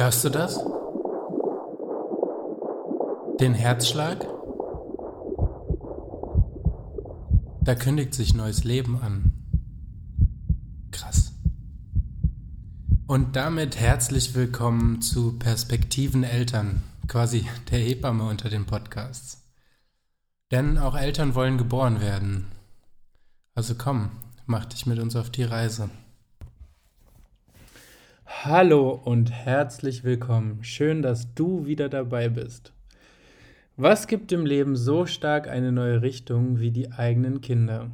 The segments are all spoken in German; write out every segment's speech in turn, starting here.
Hörst du das? Den Herzschlag? Da kündigt sich neues Leben an. Krass. Und damit herzlich willkommen zu Perspektiven Eltern, quasi der Hebamme unter den Podcasts. Denn auch Eltern wollen geboren werden. Also komm, mach dich mit uns auf die Reise. Hallo und herzlich willkommen. Schön, dass du wieder dabei bist. Was gibt im Leben so stark eine neue Richtung wie die eigenen Kinder?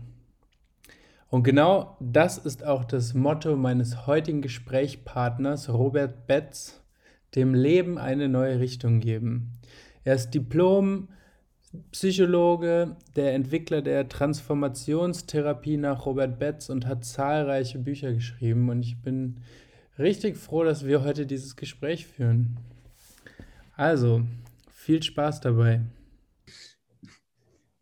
Und genau das ist auch das Motto meines heutigen Gesprächspartners Robert Betz, dem Leben eine neue Richtung geben. Er ist Diplom Psychologe, der Entwickler der Transformationstherapie nach Robert Betz und hat zahlreiche Bücher geschrieben und ich bin richtig froh, dass wir heute dieses Gespräch führen. Also, viel Spaß dabei.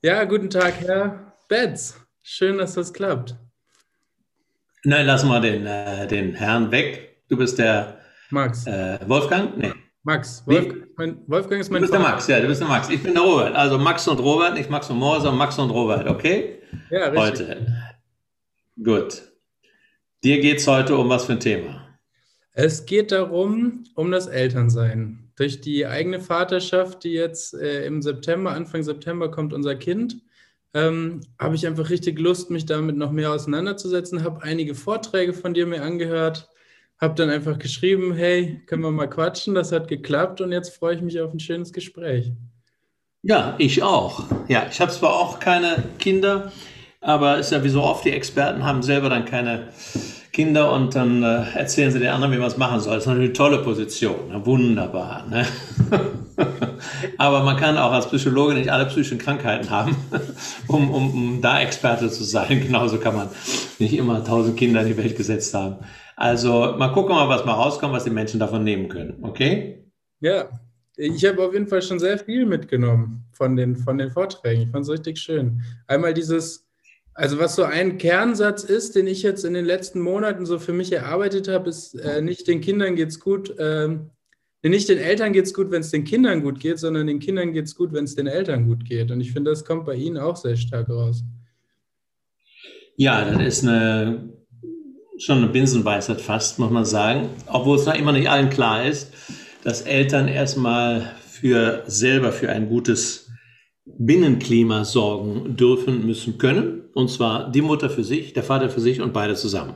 Ja, guten Tag, Herr Betz. Schön, dass das klappt. Nein, lass mal den, äh, den Herrn weg. Du bist der Max. Äh, Wolfgang? Nee. Max. Wolfgang, mein, Wolfgang ist mein Du bist Vater. der Max, ja, du bist der Max. Ich bin der Robert. Also Max und Robert, nicht Max und Moor, sondern Max und Robert, okay? Ja, richtig. Heute. Gut. Dir geht es heute um was für ein Thema? Es geht darum, um das Elternsein. Durch die eigene Vaterschaft, die jetzt äh, im September, Anfang September kommt unser Kind, ähm, habe ich einfach richtig Lust, mich damit noch mehr auseinanderzusetzen. Habe einige Vorträge von dir mir angehört, habe dann einfach geschrieben, hey, können wir mal quatschen? Das hat geklappt und jetzt freue ich mich auf ein schönes Gespräch. Ja, ich auch. Ja, ich habe zwar auch keine Kinder, aber ist ja wie so oft, die Experten haben selber dann keine Kinder und dann äh, erzählen sie den anderen, wie man es machen soll. Das ist eine tolle Position, ne? wunderbar. Ne? Aber man kann auch als Psychologe nicht alle psychischen Krankheiten haben, um, um, um da Experte zu sein. Genauso kann man nicht immer tausend Kinder in die Welt gesetzt haben. Also mal gucken, mal, was mal rauskommt, was die Menschen davon nehmen können. Okay? Ja, ich habe auf jeden Fall schon sehr viel mitgenommen von den, von den Vorträgen. Ich fand es richtig schön. Einmal dieses also was so ein Kernsatz ist, den ich jetzt in den letzten Monaten so für mich erarbeitet habe, ist äh, nicht den Kindern geht's gut, äh, nicht den Eltern geht es gut, wenn es den Kindern gut geht, sondern den Kindern geht es gut, wenn es den Eltern gut geht. Und ich finde, das kommt bei Ihnen auch sehr stark raus. Ja, das ist eine, schon eine Binsenweisheit fast, muss man sagen. Obwohl es noch immer nicht allen klar ist, dass Eltern erstmal für selber für ein gutes Binnenklima sorgen dürfen, müssen, können. Und zwar die Mutter für sich, der Vater für sich und beide zusammen.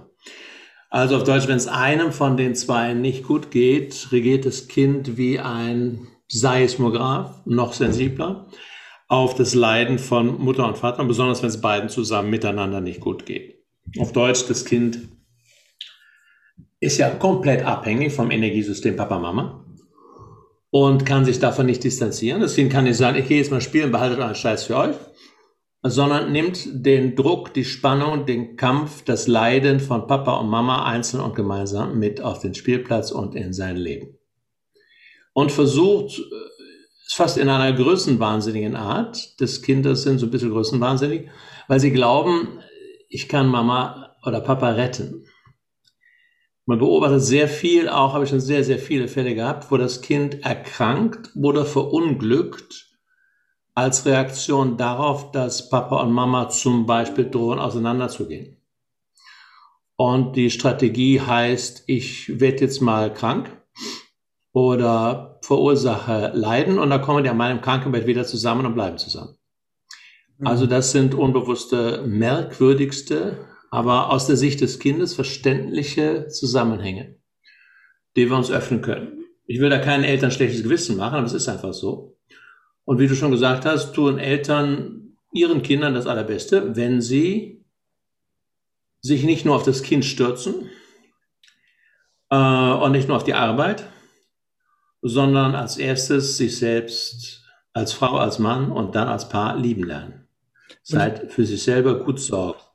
Also auf Deutsch, wenn es einem von den zwei nicht gut geht, regiert das Kind wie ein Seismograph, noch sensibler, auf das Leiden von Mutter und Vater, besonders wenn es beiden zusammen miteinander nicht gut geht. Auf Deutsch, das Kind ist ja komplett abhängig vom Energiesystem Papa, Mama und kann sich davon nicht distanzieren. Das Kind kann nicht sagen, ich gehe jetzt mal spielen, behaltet euren Scheiß für euch, sondern nimmt den Druck, die Spannung, den Kampf, das Leiden von Papa und Mama einzeln und gemeinsam mit auf den Spielplatz und in sein Leben. Und versucht, fast in einer größenwahnsinnigen Art, des Kindes sind so ein bisschen größenwahnsinnig, weil sie glauben, ich kann Mama oder Papa retten. Man beobachtet sehr viel, auch habe ich schon sehr, sehr viele Fälle gehabt, wo das Kind erkrankt oder verunglückt als Reaktion darauf, dass Papa und Mama zum Beispiel drohen, auseinanderzugehen. Und die Strategie heißt, ich werde jetzt mal krank oder verursache Leiden und dann kommen die an meinem Krankenbett wieder zusammen und bleiben zusammen. Mhm. Also das sind unbewusste, merkwürdigste, aber aus der Sicht des Kindes verständliche Zusammenhänge, die wir uns öffnen können. Ich will da keinen Eltern schlechtes Gewissen machen, aber es ist einfach so. Und wie du schon gesagt hast, tun Eltern ihren Kindern das Allerbeste, wenn sie sich nicht nur auf das Kind stürzen äh, und nicht nur auf die Arbeit, sondern als erstes sich selbst als Frau, als Mann und dann als Paar lieben lernen. Seid für sich selber gut sorgt.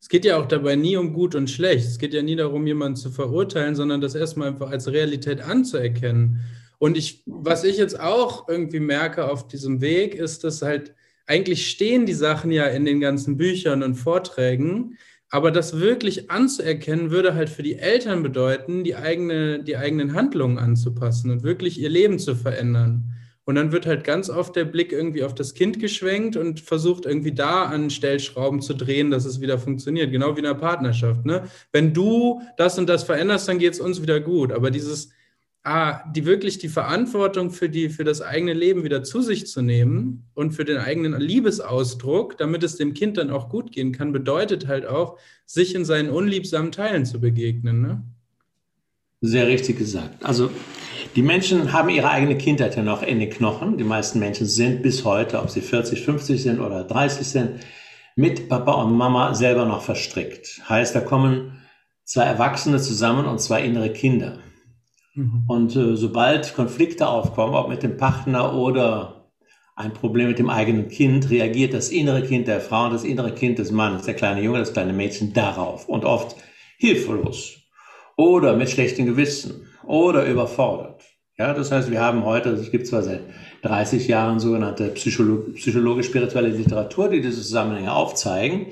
Es geht ja auch dabei nie um gut und schlecht. Es geht ja nie darum, jemanden zu verurteilen, sondern das erstmal einfach als Realität anzuerkennen. Und ich, was ich jetzt auch irgendwie merke auf diesem Weg, ist, dass halt eigentlich stehen die Sachen ja in den ganzen Büchern und Vorträgen, Aber das wirklich anzuerkennen, würde halt für die Eltern bedeuten, die, eigene, die eigenen Handlungen anzupassen und wirklich ihr Leben zu verändern. Und dann wird halt ganz oft der Blick irgendwie auf das Kind geschwenkt und versucht irgendwie da an Stellschrauben zu drehen, dass es wieder funktioniert. Genau wie in einer Partnerschaft. Ne? Wenn du das und das veränderst, dann geht es uns wieder gut. Aber dieses, ah, die wirklich die Verantwortung für, die, für das eigene Leben wieder zu sich zu nehmen und für den eigenen Liebesausdruck, damit es dem Kind dann auch gut gehen kann, bedeutet halt auch, sich in seinen unliebsamen Teilen zu begegnen. Ne? Sehr richtig gesagt. Also die Menschen haben ihre eigene Kindheit ja noch in den Knochen. Die meisten Menschen sind bis heute, ob sie 40, 50 sind oder 30 sind, mit Papa und Mama selber noch verstrickt. Heißt, da kommen zwei Erwachsene zusammen und zwei innere Kinder. Mhm. Und äh, sobald Konflikte aufkommen, ob mit dem Partner oder ein Problem mit dem eigenen Kind, reagiert das innere Kind der Frau und das innere Kind des Mannes, der kleine Junge, das kleine Mädchen darauf und oft hilflos oder mit schlechtem Gewissen oder überfordert. Ja, das heißt, wir haben heute, es gibt zwar seit 30 Jahren sogenannte psychologisch-spirituelle Literatur, die diese Zusammenhänge aufzeigen,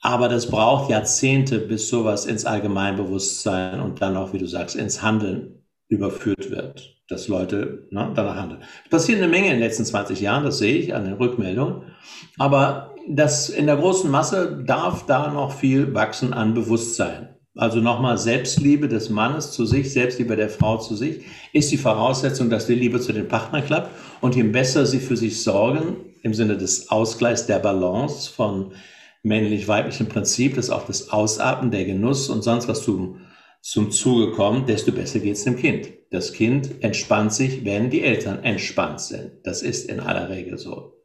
aber das braucht Jahrzehnte, bis sowas ins Allgemeinbewusstsein und dann auch, wie du sagst, ins Handeln überführt wird, dass Leute ne, danach handeln. Es passiert eine Menge in den letzten 20 Jahren, das sehe ich an den Rückmeldungen, aber das in der großen Masse darf da noch viel wachsen an Bewusstsein. Also nochmal, Selbstliebe des Mannes zu sich, Selbstliebe der Frau zu sich, ist die Voraussetzung, dass die Liebe zu den Partner klappt. Und je besser sie für sich sorgen, im Sinne des Ausgleichs der Balance von männlich-weiblichem Prinzip, das auch das Ausatmen, der Genuss und sonst was zum, zum Zuge kommt, desto besser geht es dem Kind. Das Kind entspannt sich, wenn die Eltern entspannt sind. Das ist in aller Regel so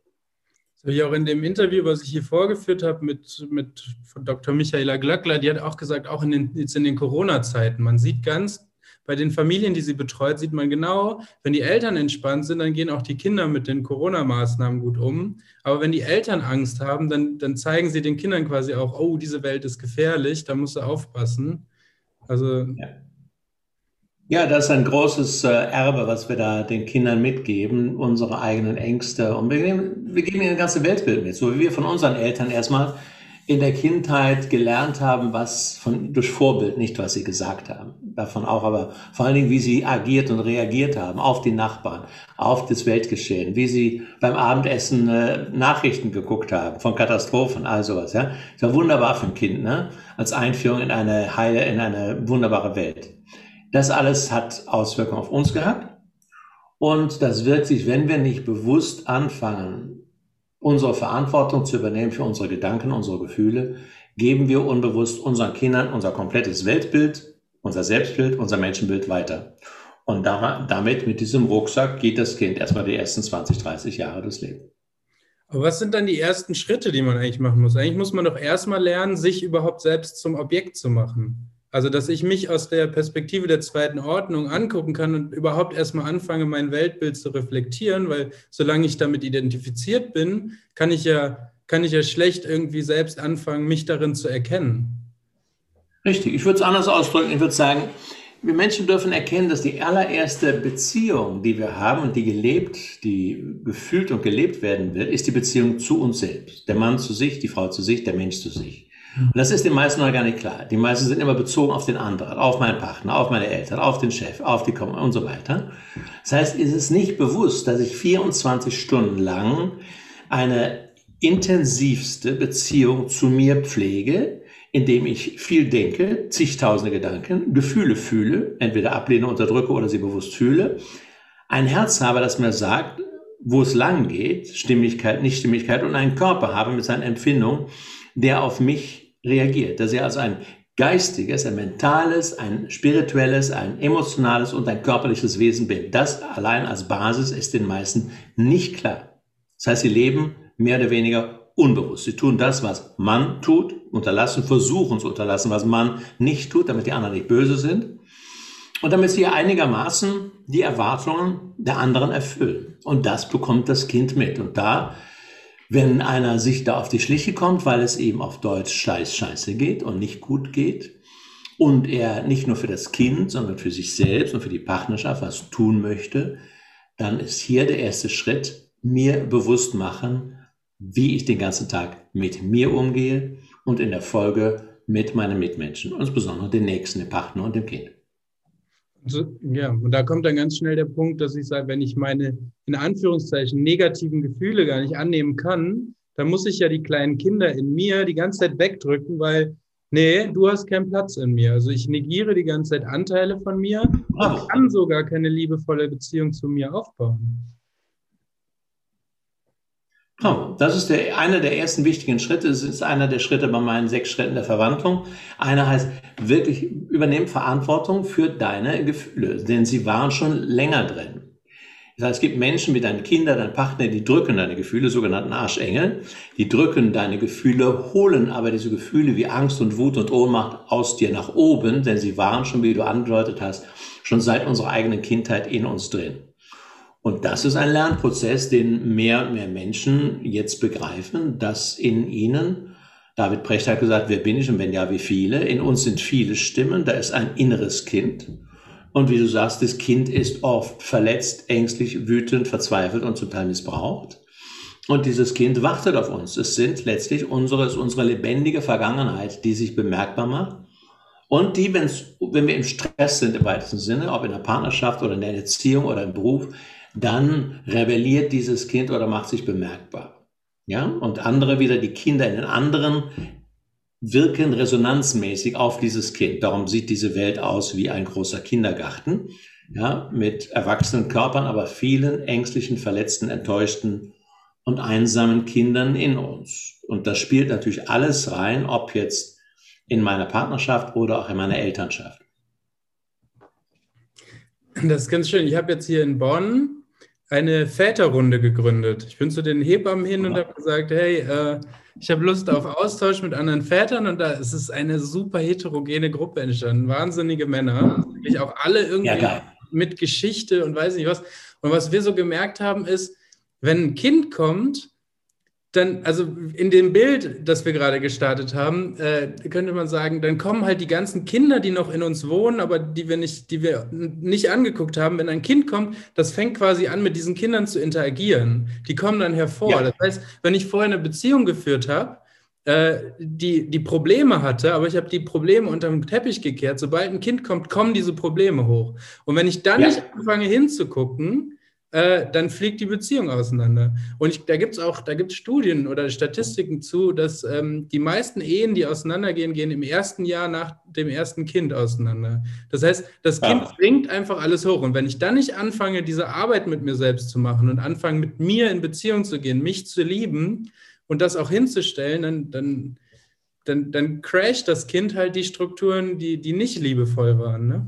wie auch in dem Interview, was ich hier vorgeführt habe mit, mit Dr. Michaela Glöckler, die hat auch gesagt, auch in den, jetzt in den Corona-Zeiten, man sieht ganz, bei den Familien, die sie betreut, sieht man genau, wenn die Eltern entspannt sind, dann gehen auch die Kinder mit den Corona-Maßnahmen gut um. Aber wenn die Eltern Angst haben, dann, dann zeigen sie den Kindern quasi auch, oh, diese Welt ist gefährlich, da musst du aufpassen. Also ja. Ja, das ist ein großes äh, Erbe, was wir da den Kindern mitgeben, unsere eigenen Ängste. Und wir, geben, wir geben ihnen ein ganze Weltbild mit, so wie wir von unseren Eltern erstmal in der Kindheit gelernt haben, was von, durch Vorbild, nicht was sie gesagt haben. Davon auch, aber vor allen Dingen, wie sie agiert und reagiert haben auf die Nachbarn, auf das Weltgeschehen, wie sie beim Abendessen äh, Nachrichten geguckt haben von Katastrophen, all sowas. Ja, das war wunderbar für ein Kind, ne? Als Einführung in eine heile, in eine wunderbare Welt. Das alles hat Auswirkungen auf uns gehabt. Und das wirkt sich, wenn wir nicht bewusst anfangen, unsere Verantwortung zu übernehmen für unsere Gedanken, unsere Gefühle, geben wir unbewusst unseren Kindern unser komplettes Weltbild, unser Selbstbild, unser Menschenbild weiter. Und damit, mit diesem Rucksack, geht das Kind erstmal die ersten 20, 30 Jahre des Lebens. Aber was sind dann die ersten Schritte, die man eigentlich machen muss? Eigentlich muss man doch erstmal lernen, sich überhaupt selbst zum Objekt zu machen. Also, dass ich mich aus der Perspektive der zweiten Ordnung angucken kann und überhaupt erstmal anfange, mein Weltbild zu reflektieren, weil solange ich damit identifiziert bin, kann ich ja, kann ich ja schlecht irgendwie selbst anfangen, mich darin zu erkennen. Richtig, ich würde es anders ausdrücken. Ich würde sagen, wir Menschen dürfen erkennen, dass die allererste Beziehung, die wir haben und die gelebt, die gefühlt und gelebt werden wird, ist die Beziehung zu uns selbst. Der Mann zu sich, die Frau zu sich, der Mensch zu sich. Und das ist den meisten noch gar nicht klar. Die meisten sind immer bezogen auf den anderen, auf meinen Partner, auf meine Eltern, auf den Chef, auf die Komma und so weiter. Das heißt, ist es nicht bewusst, dass ich 24 Stunden lang eine intensivste Beziehung zu mir pflege, indem ich viel denke, zigtausende Gedanken, Gefühle fühle, entweder ablehne, unterdrücke oder sie bewusst fühle, ein Herz habe, das mir sagt, wo es lang geht, Stimmigkeit, Nichtstimmigkeit und einen Körper habe mit seinen Empfindungen, der auf mich reagiert, dass er also ein geistiges, ein mentales, ein spirituelles, ein emotionales und ein körperliches Wesen bin. Das allein als Basis ist den meisten nicht klar. Das heißt, sie leben mehr oder weniger unbewusst. Sie tun das, was man tut, unterlassen, versuchen zu unterlassen, was man nicht tut, damit die anderen nicht böse sind. Und damit sie einigermaßen die Erwartungen der anderen erfüllen. Und das bekommt das Kind mit. Und da wenn einer sich da auf die Schliche kommt, weil es eben auf Deutsch scheiß scheiße geht und nicht gut geht und er nicht nur für das Kind, sondern für sich selbst und für die Partnerschaft was tun möchte, dann ist hier der erste Schritt, mir bewusst machen, wie ich den ganzen Tag mit mir umgehe und in der Folge mit meinen Mitmenschen, insbesondere den Nächsten, dem Partner und dem Kind. So, ja, und da kommt dann ganz schnell der Punkt, dass ich sage, wenn ich meine in Anführungszeichen negativen Gefühle gar nicht annehmen kann, dann muss ich ja die kleinen Kinder in mir die ganze Zeit wegdrücken, weil, nee, du hast keinen Platz in mir. Also ich negiere die ganze Zeit Anteile von mir und kann sogar keine liebevolle Beziehung zu mir aufbauen. Oh, das ist der, einer der ersten wichtigen Schritte. Es ist einer der Schritte bei meinen sechs Schritten der Verwandlung. Einer heißt wirklich übernehmen Verantwortung für deine Gefühle, denn sie waren schon länger drin. Das heißt, es gibt Menschen wie deine Kinder, dein Partner, die drücken deine Gefühle, sogenannten Arschengel. Die drücken deine Gefühle, holen aber diese Gefühle wie Angst und Wut und Ohnmacht aus dir nach oben, denn sie waren schon, wie du angedeutet hast, schon seit unserer eigenen Kindheit in uns drin. Und das ist ein Lernprozess, den mehr und mehr Menschen jetzt begreifen, dass in ihnen, David Precht hat gesagt, wer bin ich und wenn ja, wie viele? In uns sind viele Stimmen, da ist ein inneres Kind. Und wie du sagst, das Kind ist oft verletzt, ängstlich, wütend, verzweifelt und zum Teil missbraucht. Und dieses Kind wartet auf uns. Es sind letztlich unsere, ist unsere lebendige Vergangenheit, die sich bemerkbar macht. Und die, wenn's, wenn wir im Stress sind im weitesten Sinne, ob in der Partnerschaft oder in der Erziehung oder im Beruf, dann rebelliert dieses Kind oder macht sich bemerkbar. Ja, und andere wieder, die Kinder in den anderen wirken resonanzmäßig auf dieses Kind. Darum sieht diese Welt aus wie ein großer Kindergarten, ja, mit erwachsenen Körpern, aber vielen ängstlichen, verletzten, enttäuschten und einsamen Kindern in uns. Und das spielt natürlich alles rein, ob jetzt in meiner Partnerschaft oder auch in meiner Elternschaft. Das ist ganz schön. Ich habe jetzt hier in Bonn eine Väterrunde gegründet. Ich bin zu den Hebammen hin und habe gesagt, hey, äh, ich habe Lust auf Austausch mit anderen Vätern und da ist es eine super heterogene Gruppe entstanden. Wahnsinnige Männer, wirklich auch alle irgendwie ja, mit Geschichte und weiß nicht was. Und was wir so gemerkt haben, ist, wenn ein Kind kommt, dann, also in dem Bild, das wir gerade gestartet haben, äh, könnte man sagen, dann kommen halt die ganzen Kinder, die noch in uns wohnen, aber die wir nicht, die wir nicht angeguckt haben. Wenn ein Kind kommt, das fängt quasi an, mit diesen Kindern zu interagieren. Die kommen dann hervor. Ja. Das heißt, wenn ich vorher eine Beziehung geführt habe, äh, die, die Probleme hatte, aber ich habe die Probleme unter den Teppich gekehrt. Sobald ein Kind kommt, kommen diese Probleme hoch. Und wenn ich dann ja. nicht anfange hinzugucken, äh, dann fliegt die Beziehung auseinander. Und ich, da gibt es auch, da gibt Studien oder Statistiken zu, dass ähm, die meisten Ehen, die auseinandergehen, gehen im ersten Jahr nach dem ersten Kind auseinander. Das heißt, das Kind ja. bringt einfach alles hoch. Und wenn ich dann nicht anfange, diese Arbeit mit mir selbst zu machen und anfange, mit mir in Beziehung zu gehen, mich zu lieben und das auch hinzustellen, dann, dann, dann, dann crasht das Kind halt die Strukturen, die, die nicht liebevoll waren. Ne?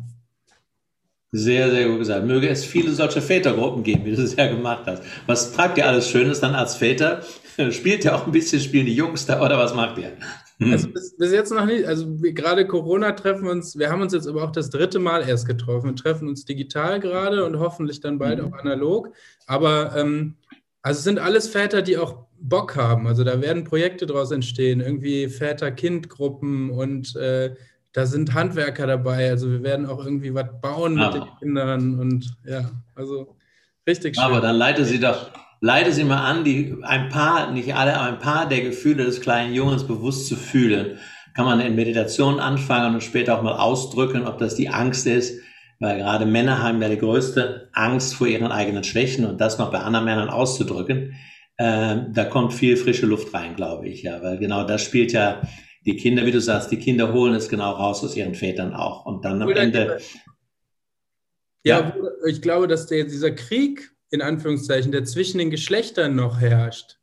Sehr, sehr gut gesagt. Möge es viele solche Vätergruppen geben, wie du es ja gemacht hast. Was tragt ihr alles Schönes dann als Väter? Spielt ihr auch ein bisschen, spielen die Jungs da oder was macht ihr? Hm. Also bis, bis, jetzt noch nicht. Also gerade Corona treffen wir uns, wir haben uns jetzt aber auch das dritte Mal erst getroffen. Wir treffen uns digital gerade und hoffentlich dann bald mhm. auch analog. Aber ähm, also es sind alles Väter, die auch Bock haben. Also da werden Projekte daraus entstehen, irgendwie Väter-Kind-Gruppen und äh, da sind Handwerker dabei. Also wir werden auch irgendwie was bauen mit den Kindern und ja, also richtig schön. Aber dann leite sie doch, leite sie mal an, die ein paar, nicht alle, aber ein paar der Gefühle des kleinen Jungens bewusst zu fühlen. Kann man in Meditation anfangen und später auch mal ausdrücken, ob das die Angst ist, weil gerade Männer haben ja die größte Angst vor ihren eigenen Schwächen und das noch bei anderen Männern auszudrücken. Äh, da kommt viel frische Luft rein, glaube ich, ja, weil genau das spielt ja die Kinder, wie du sagst, die Kinder holen es genau raus aus ihren Vätern auch. Und dann am Oder Ende. Ja, ja, ich glaube, dass der, dieser Krieg, in Anführungszeichen, der zwischen den Geschlechtern noch herrscht,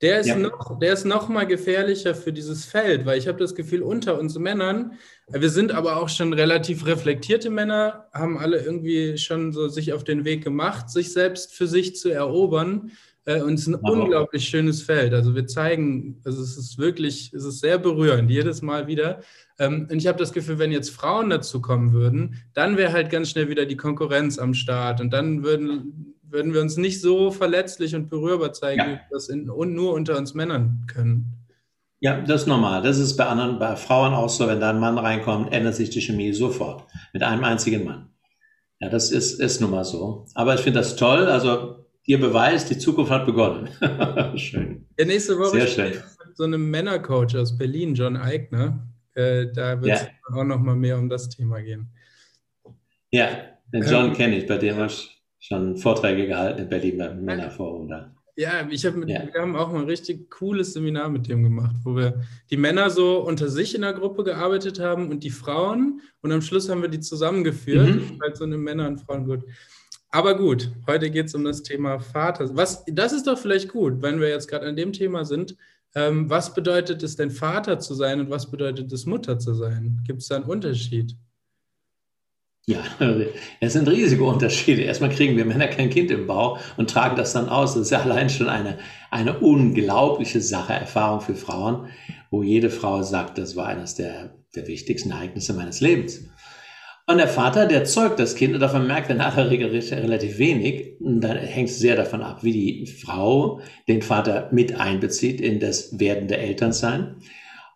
der ist, ja. noch, der ist noch mal gefährlicher für dieses Feld, weil ich habe das Gefühl, unter uns Männern, wir sind aber auch schon relativ reflektierte Männer, haben alle irgendwie schon so sich auf den Weg gemacht, sich selbst für sich zu erobern. Äh, und es ist ein Aber unglaublich schönes Feld. Also wir zeigen, also es ist wirklich, es ist sehr berührend, jedes Mal wieder. Ähm, und ich habe das Gefühl, wenn jetzt Frauen dazu kommen würden, dann wäre halt ganz schnell wieder die Konkurrenz am Start. Und dann würden, würden wir uns nicht so verletzlich und berührbar zeigen, ja. wie wir das in, nur unter uns Männern können. Ja, das ist normal. Das ist bei anderen, bei Frauen auch so, wenn da ein Mann reinkommt, ändert sich die Chemie sofort. Mit einem einzigen Mann. Ja, das ist, ist nun mal so. Aber ich finde das toll. Also ihr beweist, die Zukunft hat begonnen. schön. Ja, nächste Woche Sehr schön. mit so einem Männercoach aus Berlin, John Eigner. Äh, da wird es ja. auch noch mal mehr um das Thema gehen. Ja, den John ähm, kenne ich, bei dem habe ich schon Vorträge gehalten in Berlin beim Männerforum. Da. Ja, ich hab mit, ja. wir haben auch mal ein richtig cooles Seminar mit dem gemacht, wo wir die Männer so unter sich in der Gruppe gearbeitet haben und die Frauen. Und am Schluss haben wir die zusammengeführt, mhm. halt so eine Männer- und Frauengut. Aber gut, heute geht es um das Thema Vater. Was, das ist doch vielleicht gut, wenn wir jetzt gerade an dem Thema sind. Ähm, was bedeutet es denn, Vater zu sein und was bedeutet es, Mutter zu sein? Gibt es da einen Unterschied? Ja, es sind riesige Unterschiede. Erstmal kriegen wir Männer kein Kind im Bauch und tragen das dann aus. Das ist ja allein schon eine, eine unglaubliche Sache, Erfahrung für Frauen, wo jede Frau sagt, das war eines der, der wichtigsten Ereignisse meines Lebens. Und der Vater, der zeugt das Kind und davon merkt er aller Regel relativ wenig. Dann hängt es sehr davon ab, wie die Frau den Vater mit einbezieht in das werdende Elternsein.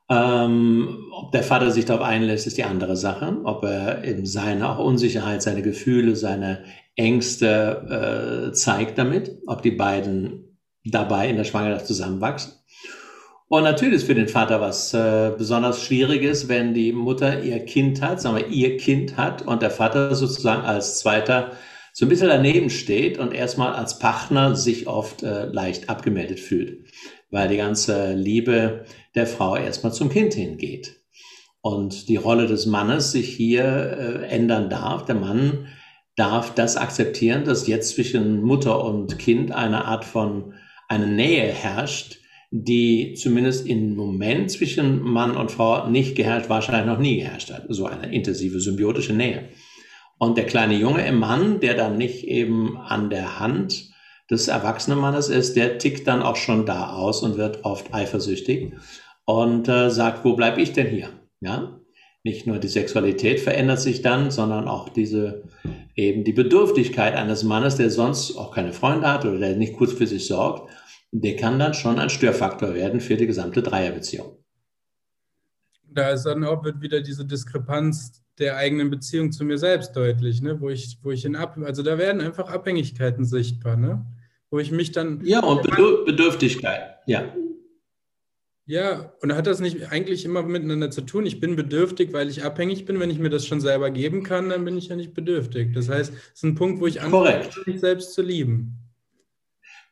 Ähm, ob der Vater sich darauf einlässt, ist die andere Sache. Ob er in seiner Unsicherheit, seine Gefühle, seine Ängste äh, zeigt damit. Ob die beiden dabei in der Schwangerschaft zusammenwachsen. Und natürlich ist für den Vater was äh, besonders Schwieriges, wenn die Mutter ihr Kind hat, sagen wir, ihr Kind hat und der Vater sozusagen als Zweiter so ein bisschen daneben steht und erstmal als Partner sich oft äh, leicht abgemeldet fühlt, weil die ganze Liebe der Frau erstmal zum Kind hingeht. Und die Rolle des Mannes sich hier äh, ändern darf. Der Mann darf das akzeptieren, dass jetzt zwischen Mutter und Kind eine Art von eine Nähe herrscht, die zumindest im Moment zwischen Mann und Frau nicht geherrscht, wahrscheinlich noch nie geherrscht hat. So eine intensive symbiotische Nähe. Und der kleine Junge im Mann, der dann nicht eben an der Hand des erwachsenen Mannes ist, der tickt dann auch schon da aus und wird oft eifersüchtig und äh, sagt, wo bleibe ich denn hier? Ja, nicht nur die Sexualität verändert sich dann, sondern auch diese eben die Bedürftigkeit eines Mannes, der sonst auch keine Freunde hat oder der nicht kurz für sich sorgt, der kann dann schon ein Störfaktor werden für die gesamte Dreierbeziehung. Da ist dann auch wird wieder diese Diskrepanz der eigenen Beziehung zu mir selbst deutlich, ne? wo ich, wo ich in ab, also da werden einfach Abhängigkeiten sichtbar, ne? wo ich mich dann. Ja, und Bedür Bedürftigkeit, ja. Ja, und hat das nicht eigentlich immer miteinander zu tun? Ich bin bedürftig, weil ich abhängig bin. Wenn ich mir das schon selber geben kann, dann bin ich ja nicht bedürftig. Das heißt, es ist ein Punkt, wo ich anfange, mich selbst zu lieben.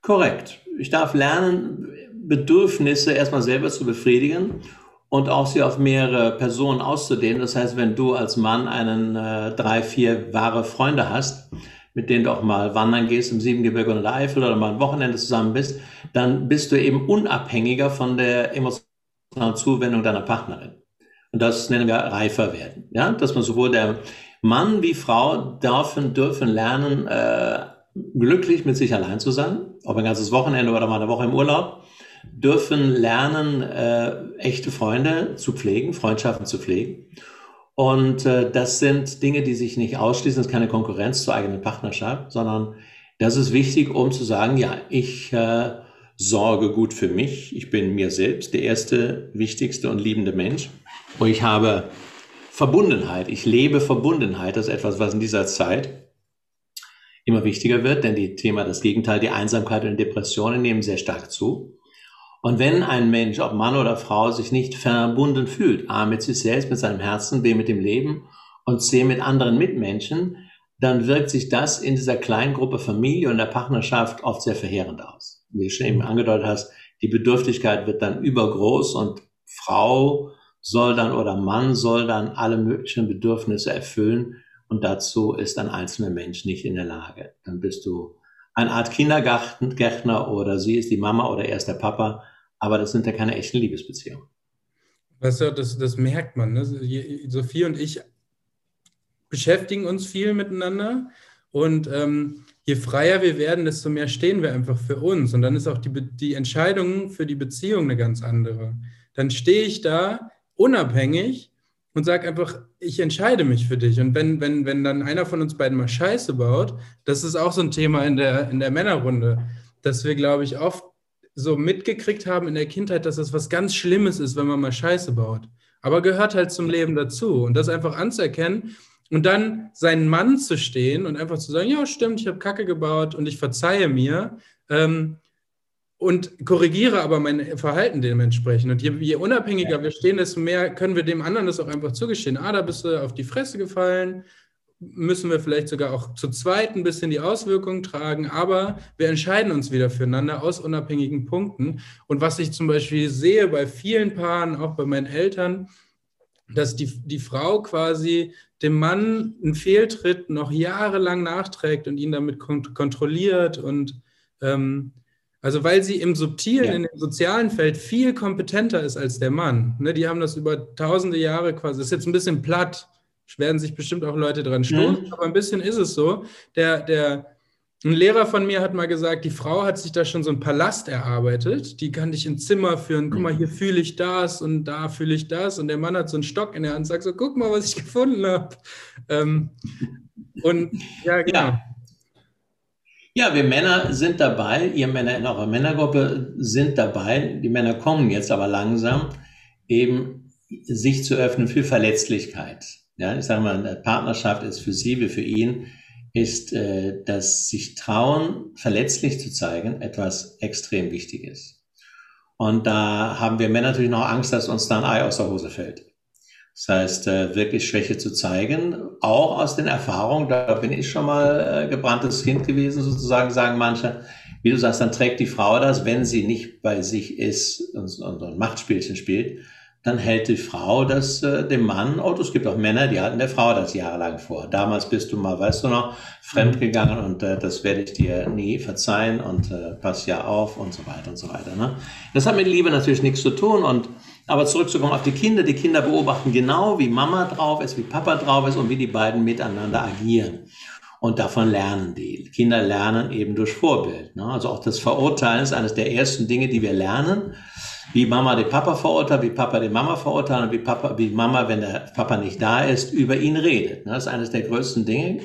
Korrekt. Ich darf lernen, Bedürfnisse erstmal selber zu befriedigen und auch sie auf mehrere Personen auszudehnen. Das heißt, wenn du als Mann einen äh, drei, vier wahre Freunde hast, mit denen du auch mal wandern gehst im Siebengebirge oder der Eifel oder mal ein Wochenende zusammen bist, dann bist du eben unabhängiger von der emotionalen Zuwendung deiner Partnerin. Und das nennen wir reifer werden. Ja, dass man sowohl der Mann wie Frau dürfen, dürfen lernen, äh, glücklich mit sich allein zu sein, ob ein ganzes Wochenende oder mal eine Woche im Urlaub, dürfen lernen, äh, echte Freunde zu pflegen, Freundschaften zu pflegen. Und äh, das sind Dinge, die sich nicht ausschließen, das ist keine Konkurrenz zur eigenen Partnerschaft, sondern das ist wichtig, um zu sagen, ja, ich äh, sorge gut für mich, ich bin mir selbst der erste, wichtigste und liebende Mensch. Und ich habe Verbundenheit, ich lebe Verbundenheit, das ist etwas, was in dieser Zeit immer wichtiger wird, denn die Thema, das Gegenteil, die Einsamkeit und Depressionen nehmen sehr stark zu. Und wenn ein Mensch, ob Mann oder Frau, sich nicht verbunden fühlt, A mit sich selbst, mit seinem Herzen, B mit dem Leben und C mit anderen Mitmenschen, dann wirkt sich das in dieser kleinen Gruppe Familie und der Partnerschaft oft sehr verheerend aus. Wie du schon eben angedeutet hast, die Bedürftigkeit wird dann übergroß und Frau soll dann oder Mann soll dann alle möglichen Bedürfnisse erfüllen, und dazu ist ein einzelner Mensch nicht in der Lage. Dann bist du eine Art Kindergärtner oder sie ist die Mama oder er ist der Papa, aber das sind ja keine echten Liebesbeziehungen. Weißt du, das, das merkt man. Ne? Sophie und ich beschäftigen uns viel miteinander und ähm, je freier wir werden, desto mehr stehen wir einfach für uns. Und dann ist auch die, die Entscheidung für die Beziehung eine ganz andere. Dann stehe ich da unabhängig und sag einfach, ich entscheide mich für dich. Und wenn, wenn, wenn dann einer von uns beiden mal Scheiße baut, das ist auch so ein Thema in der, in der Männerrunde, dass wir, glaube ich, oft so mitgekriegt haben in der Kindheit, dass das was ganz Schlimmes ist, wenn man mal Scheiße baut. Aber gehört halt zum Leben dazu. Und das einfach anzuerkennen und dann seinen Mann zu stehen und einfach zu sagen, ja, stimmt, ich habe Kacke gebaut und ich verzeihe mir. Ähm, und korrigiere aber mein Verhalten dementsprechend. Und je, je unabhängiger wir stehen, desto mehr können wir dem anderen das auch einfach zugestehen. Ah, da bist du auf die Fresse gefallen, müssen wir vielleicht sogar auch zu zweit ein bisschen die Auswirkungen tragen, aber wir entscheiden uns wieder füreinander aus unabhängigen Punkten. Und was ich zum Beispiel sehe bei vielen Paaren, auch bei meinen Eltern, dass die, die Frau quasi dem Mann einen Fehltritt noch jahrelang nachträgt und ihn damit kont kontrolliert und ähm, also weil sie im Subtilen, ja. in dem sozialen Feld viel kompetenter ist als der Mann. Ne, die haben das über tausende Jahre quasi, das ist jetzt ein bisschen platt, werden sich bestimmt auch Leute dran stoßen, mhm. aber ein bisschen ist es so. Der, der, ein Lehrer von mir hat mal gesagt, die Frau hat sich da schon so einen Palast erarbeitet. Die kann dich ins Zimmer führen. Guck mal, hier fühle ich das und da fühle ich das. Und der Mann hat so einen Stock in der Hand und sagt so, guck mal, was ich gefunden habe. Ähm, und ja, genau. Ja. Ja. wir Männer sind dabei, ihr Männer in eurer Männergruppe sind dabei, die Männer kommen jetzt aber langsam, eben sich zu öffnen für Verletzlichkeit. Ja, ich sage mal, Partnerschaft ist für sie wie für ihn ist, äh, dass sich trauen, verletzlich zu zeigen, etwas extrem wichtig ist. Und da haben wir Männer natürlich noch Angst, dass uns da ein Ei aus der Hose fällt. Das heißt, äh, wirklich Schwäche zu zeigen, auch aus den Erfahrungen, da bin ich schon mal äh, gebranntes Kind gewesen, sozusagen, sagen manche. Wie du sagst, dann trägt die Frau das, wenn sie nicht bei sich ist und, und, und Machtspielchen spielt, dann hält die Frau das äh, dem Mann, oh, es gibt auch Männer, die halten der Frau das jahrelang vor. Damals bist du mal, weißt du noch, fremdgegangen und das werde ich dir nie verzeihen und pass ja auf und so weiter und so weiter. Ne? Das hat mit Liebe natürlich nichts zu tun und aber zurückzukommen auf die Kinder, die Kinder beobachten genau, wie Mama drauf ist, wie Papa drauf ist und wie die beiden miteinander agieren. Und davon lernen die. Kinder lernen eben durch Vorbild. Ne? Also auch das Verurteilen ist eines der ersten Dinge, die wir lernen wie Mama den Papa verurteilt, wie Papa die Mama verurteilt und wie, Papa, wie Mama, wenn der Papa nicht da ist, über ihn redet. Das ist eines der größten Dinge,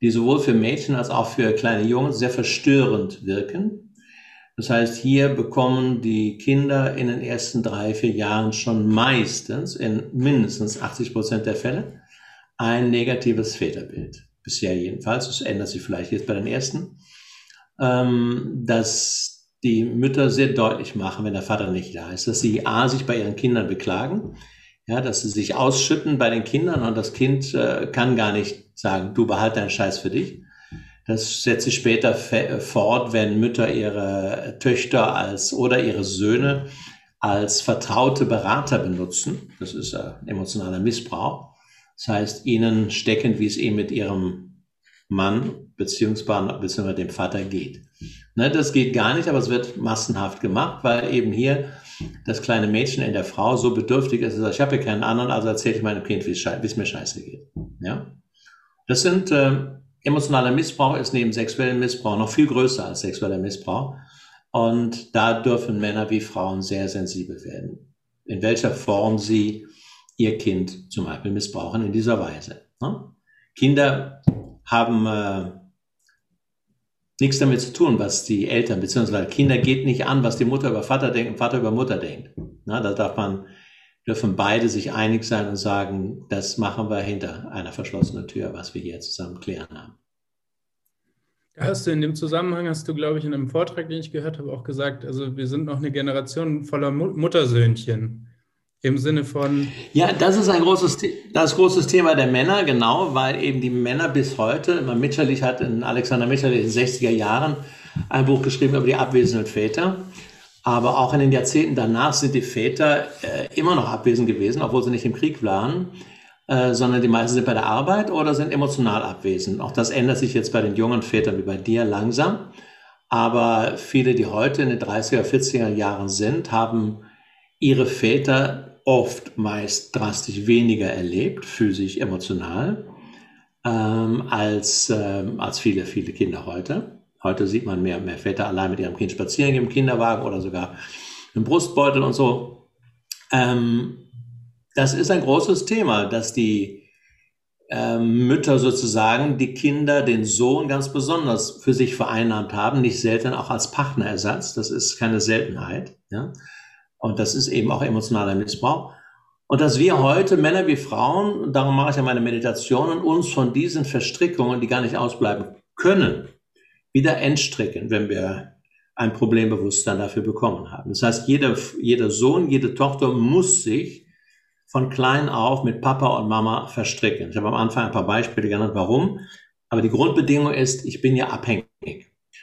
die sowohl für Mädchen als auch für kleine Jungs sehr verstörend wirken. Das heißt, hier bekommen die Kinder in den ersten drei, vier Jahren schon meistens, in mindestens 80 Prozent der Fälle, ein negatives Väterbild. Bisher jedenfalls. Das ändert sich vielleicht jetzt bei den ersten. Ähm, dass die Mütter sehr deutlich machen, wenn der Vater nicht da ist, dass sie A, sich bei ihren Kindern beklagen, ja, dass sie sich ausschütten bei den Kindern und das Kind äh, kann gar nicht sagen, du behalte deinen Scheiß für dich. Das setzt sich später fort, wenn Mütter ihre Töchter als oder ihre Söhne als vertraute Berater benutzen. Das ist äh, emotionaler Missbrauch. Das heißt, ihnen stecken, wie es ihnen mit ihrem Mann beziehungsweise dem Vater geht. Ne, das geht gar nicht, aber es wird massenhaft gemacht, weil eben hier das kleine Mädchen in der Frau so bedürftig ist, dass ich habe ja keinen anderen, also erzähle ich meinem Kind, wie es mir scheiße geht. Ja? Das sind äh, emotionaler Missbrauch ist neben sexuellem Missbrauch noch viel größer als sexueller Missbrauch. Und da dürfen Männer wie Frauen sehr sensibel werden. In welcher Form sie ihr Kind zum Beispiel missbrauchen in dieser Weise. Ne? Kinder haben äh, nichts damit zu tun, was die Eltern bzw. Kinder geht nicht an, was die Mutter über Vater denkt und Vater über Mutter denkt. Na, da darf man, dürfen beide sich einig sein und sagen, das machen wir hinter einer verschlossenen Tür, was wir hier zusammen klären haben. Hast du in dem Zusammenhang, hast du, glaube ich, in einem Vortrag, den ich gehört habe, auch gesagt, also wir sind noch eine Generation voller Muttersöhnchen. Im Sinne von. Ja, das ist ein großes, das großes Thema der Männer, genau, weil eben die Männer bis heute, Mitscherlich hat in Alexander Mitscherlich in den 60er Jahren ein Buch geschrieben über die abwesenden Väter. Aber auch in den Jahrzehnten danach sind die Väter äh, immer noch abwesend gewesen, obwohl sie nicht im Krieg waren, äh, sondern die meisten sind bei der Arbeit oder sind emotional abwesend. Auch das ändert sich jetzt bei den jungen Vätern wie bei dir langsam. Aber viele, die heute in den 30er, 40er Jahren sind, haben ihre Väter oft meist drastisch weniger erlebt, physisch, emotional, ähm, als, ähm, als viele, viele Kinder heute. Heute sieht man mehr, mehr Väter allein mit ihrem Kind spazieren im Kinderwagen oder sogar im Brustbeutel und so. Ähm, das ist ein großes Thema, dass die ähm, Mütter sozusagen die Kinder, den Sohn ganz besonders für sich vereinnahmt haben, nicht selten auch als Partnerersatz. Das ist keine Seltenheit. Ja? Und das ist eben auch emotionaler Missbrauch. Und dass wir heute, Männer wie Frauen, darum mache ich ja meine Meditationen, uns von diesen Verstrickungen, die gar nicht ausbleiben können, wieder entstricken, wenn wir ein Problembewusstsein dafür bekommen haben. Das heißt, jeder, jeder Sohn, jede Tochter muss sich von klein auf mit Papa und Mama verstricken. Ich habe am Anfang ein paar Beispiele genannt, warum. Aber die Grundbedingung ist, ich bin ja abhängig.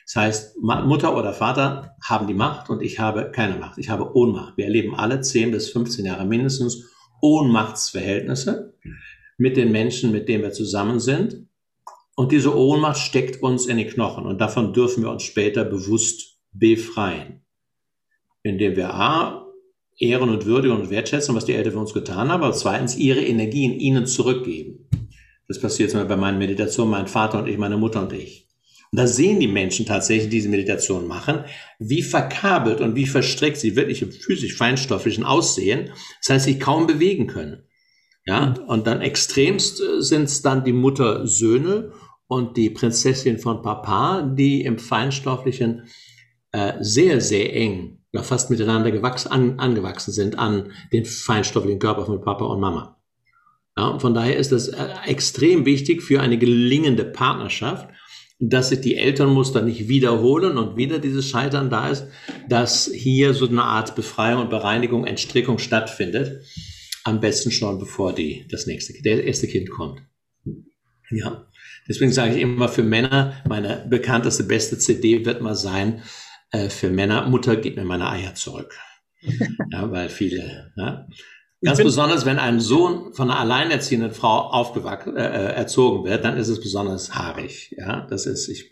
Das heißt, Mutter oder Vater haben die Macht und ich habe keine Macht. Ich habe Ohnmacht. Wir erleben alle 10 bis 15 Jahre mindestens Ohnmachtsverhältnisse mit den Menschen, mit denen wir zusammen sind. Und diese Ohnmacht steckt uns in die Knochen und davon dürfen wir uns später bewusst befreien. Indem wir A, ehren und würdigen und wertschätzen, was die Eltern für uns getan haben, aber zweitens ihre Energien ihnen zurückgeben. Das passiert zum Beispiel bei meinen Meditationen, mein Vater und ich, meine Mutter und ich. Und da sehen die Menschen tatsächlich, die diese Meditation machen, wie verkabelt und wie verstrickt sie wirklich im physisch-feinstofflichen aussehen. Das heißt, sie kaum bewegen können. Ja, und dann extremst äh, sind es dann die Mutter-Söhne und die Prinzessin von Papa, die im Feinstofflichen äh, sehr, sehr eng, ja fast miteinander gewachsen, an, angewachsen sind an den feinstofflichen Körper von Papa und Mama. Ja, und von daher ist das äh, extrem wichtig für eine gelingende Partnerschaft, dass sich die Elternmuster nicht wiederholen und wieder dieses Scheitern da ist, dass hier so eine Art Befreiung und Bereinigung, Entstrickung stattfindet. Am besten schon, bevor die, das nächste, der erste Kind kommt. Ja. Deswegen sage ich immer für Männer, meine bekannteste, beste CD wird mal sein, äh, für Männer, Mutter, gib mir meine Eier zurück. ja, weil viele, ja. Ganz besonders, wenn ein Sohn von einer alleinerziehenden Frau aufgewachsen, äh, äh, erzogen wird, dann ist es besonders haarig. Ja, das ist, ich,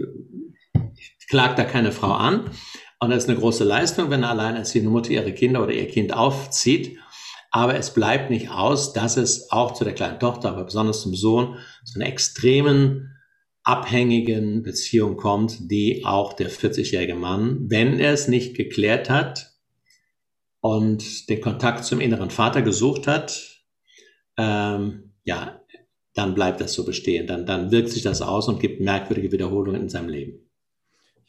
ich klag da keine Frau an. Und das ist eine große Leistung, wenn eine alleinerziehende Mutter ihre Kinder oder ihr Kind aufzieht. Aber es bleibt nicht aus, dass es auch zu der kleinen Tochter, aber besonders zum Sohn, zu einer extremen, abhängigen Beziehung kommt, die auch der 40-jährige Mann, wenn er es nicht geklärt hat und den Kontakt zum inneren Vater gesucht hat, ähm, ja, dann bleibt das so bestehen. Dann, dann wirkt sich das aus und gibt merkwürdige Wiederholungen in seinem Leben.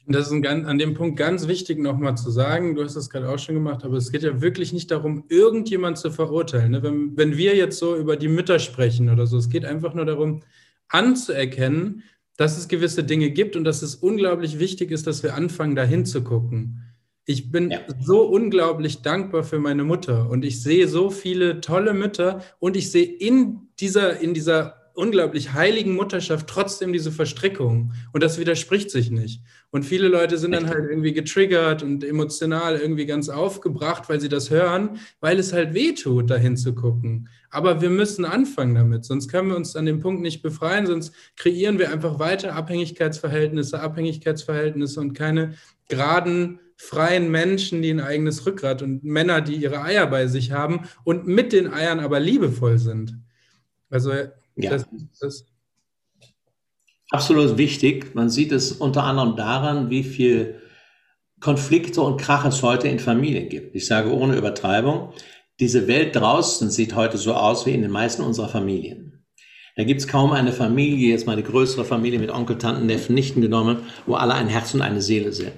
Das ist ganz, an dem Punkt ganz wichtig nochmal zu sagen, du hast das gerade auch schon gemacht, aber es geht ja wirklich nicht darum, irgendjemand zu verurteilen. Ne? Wenn, wenn wir jetzt so über die Mütter sprechen oder so, es geht einfach nur darum, anzuerkennen, dass es gewisse Dinge gibt und dass es unglaublich wichtig ist, dass wir anfangen, da hinzugucken. Ich bin ja. so unglaublich dankbar für meine Mutter und ich sehe so viele tolle Mütter und ich sehe in dieser, in dieser unglaublich heiligen Mutterschaft trotzdem diese Verstrickung. Und das widerspricht sich nicht. Und viele Leute sind dann halt irgendwie getriggert und emotional irgendwie ganz aufgebracht, weil sie das hören, weil es halt weh tut, dahin zu gucken. Aber wir müssen anfangen damit, sonst können wir uns an dem Punkt nicht befreien, sonst kreieren wir einfach weiter Abhängigkeitsverhältnisse, Abhängigkeitsverhältnisse und keine geraden, freien Menschen, die ein eigenes Rückgrat und Männer, die ihre Eier bei sich haben und mit den Eiern aber liebevoll sind. Also ja. Das, das Absolut wichtig. Man sieht es unter anderem daran, wie viel Konflikte und Krach es heute in Familien gibt. Ich sage ohne Übertreibung, diese Welt draußen sieht heute so aus wie in den meisten unserer Familien. Da gibt es kaum eine Familie, jetzt mal eine größere Familie mit Onkel, Tanten, Neffen, Nichten genommen, wo alle ein Herz und eine Seele sind.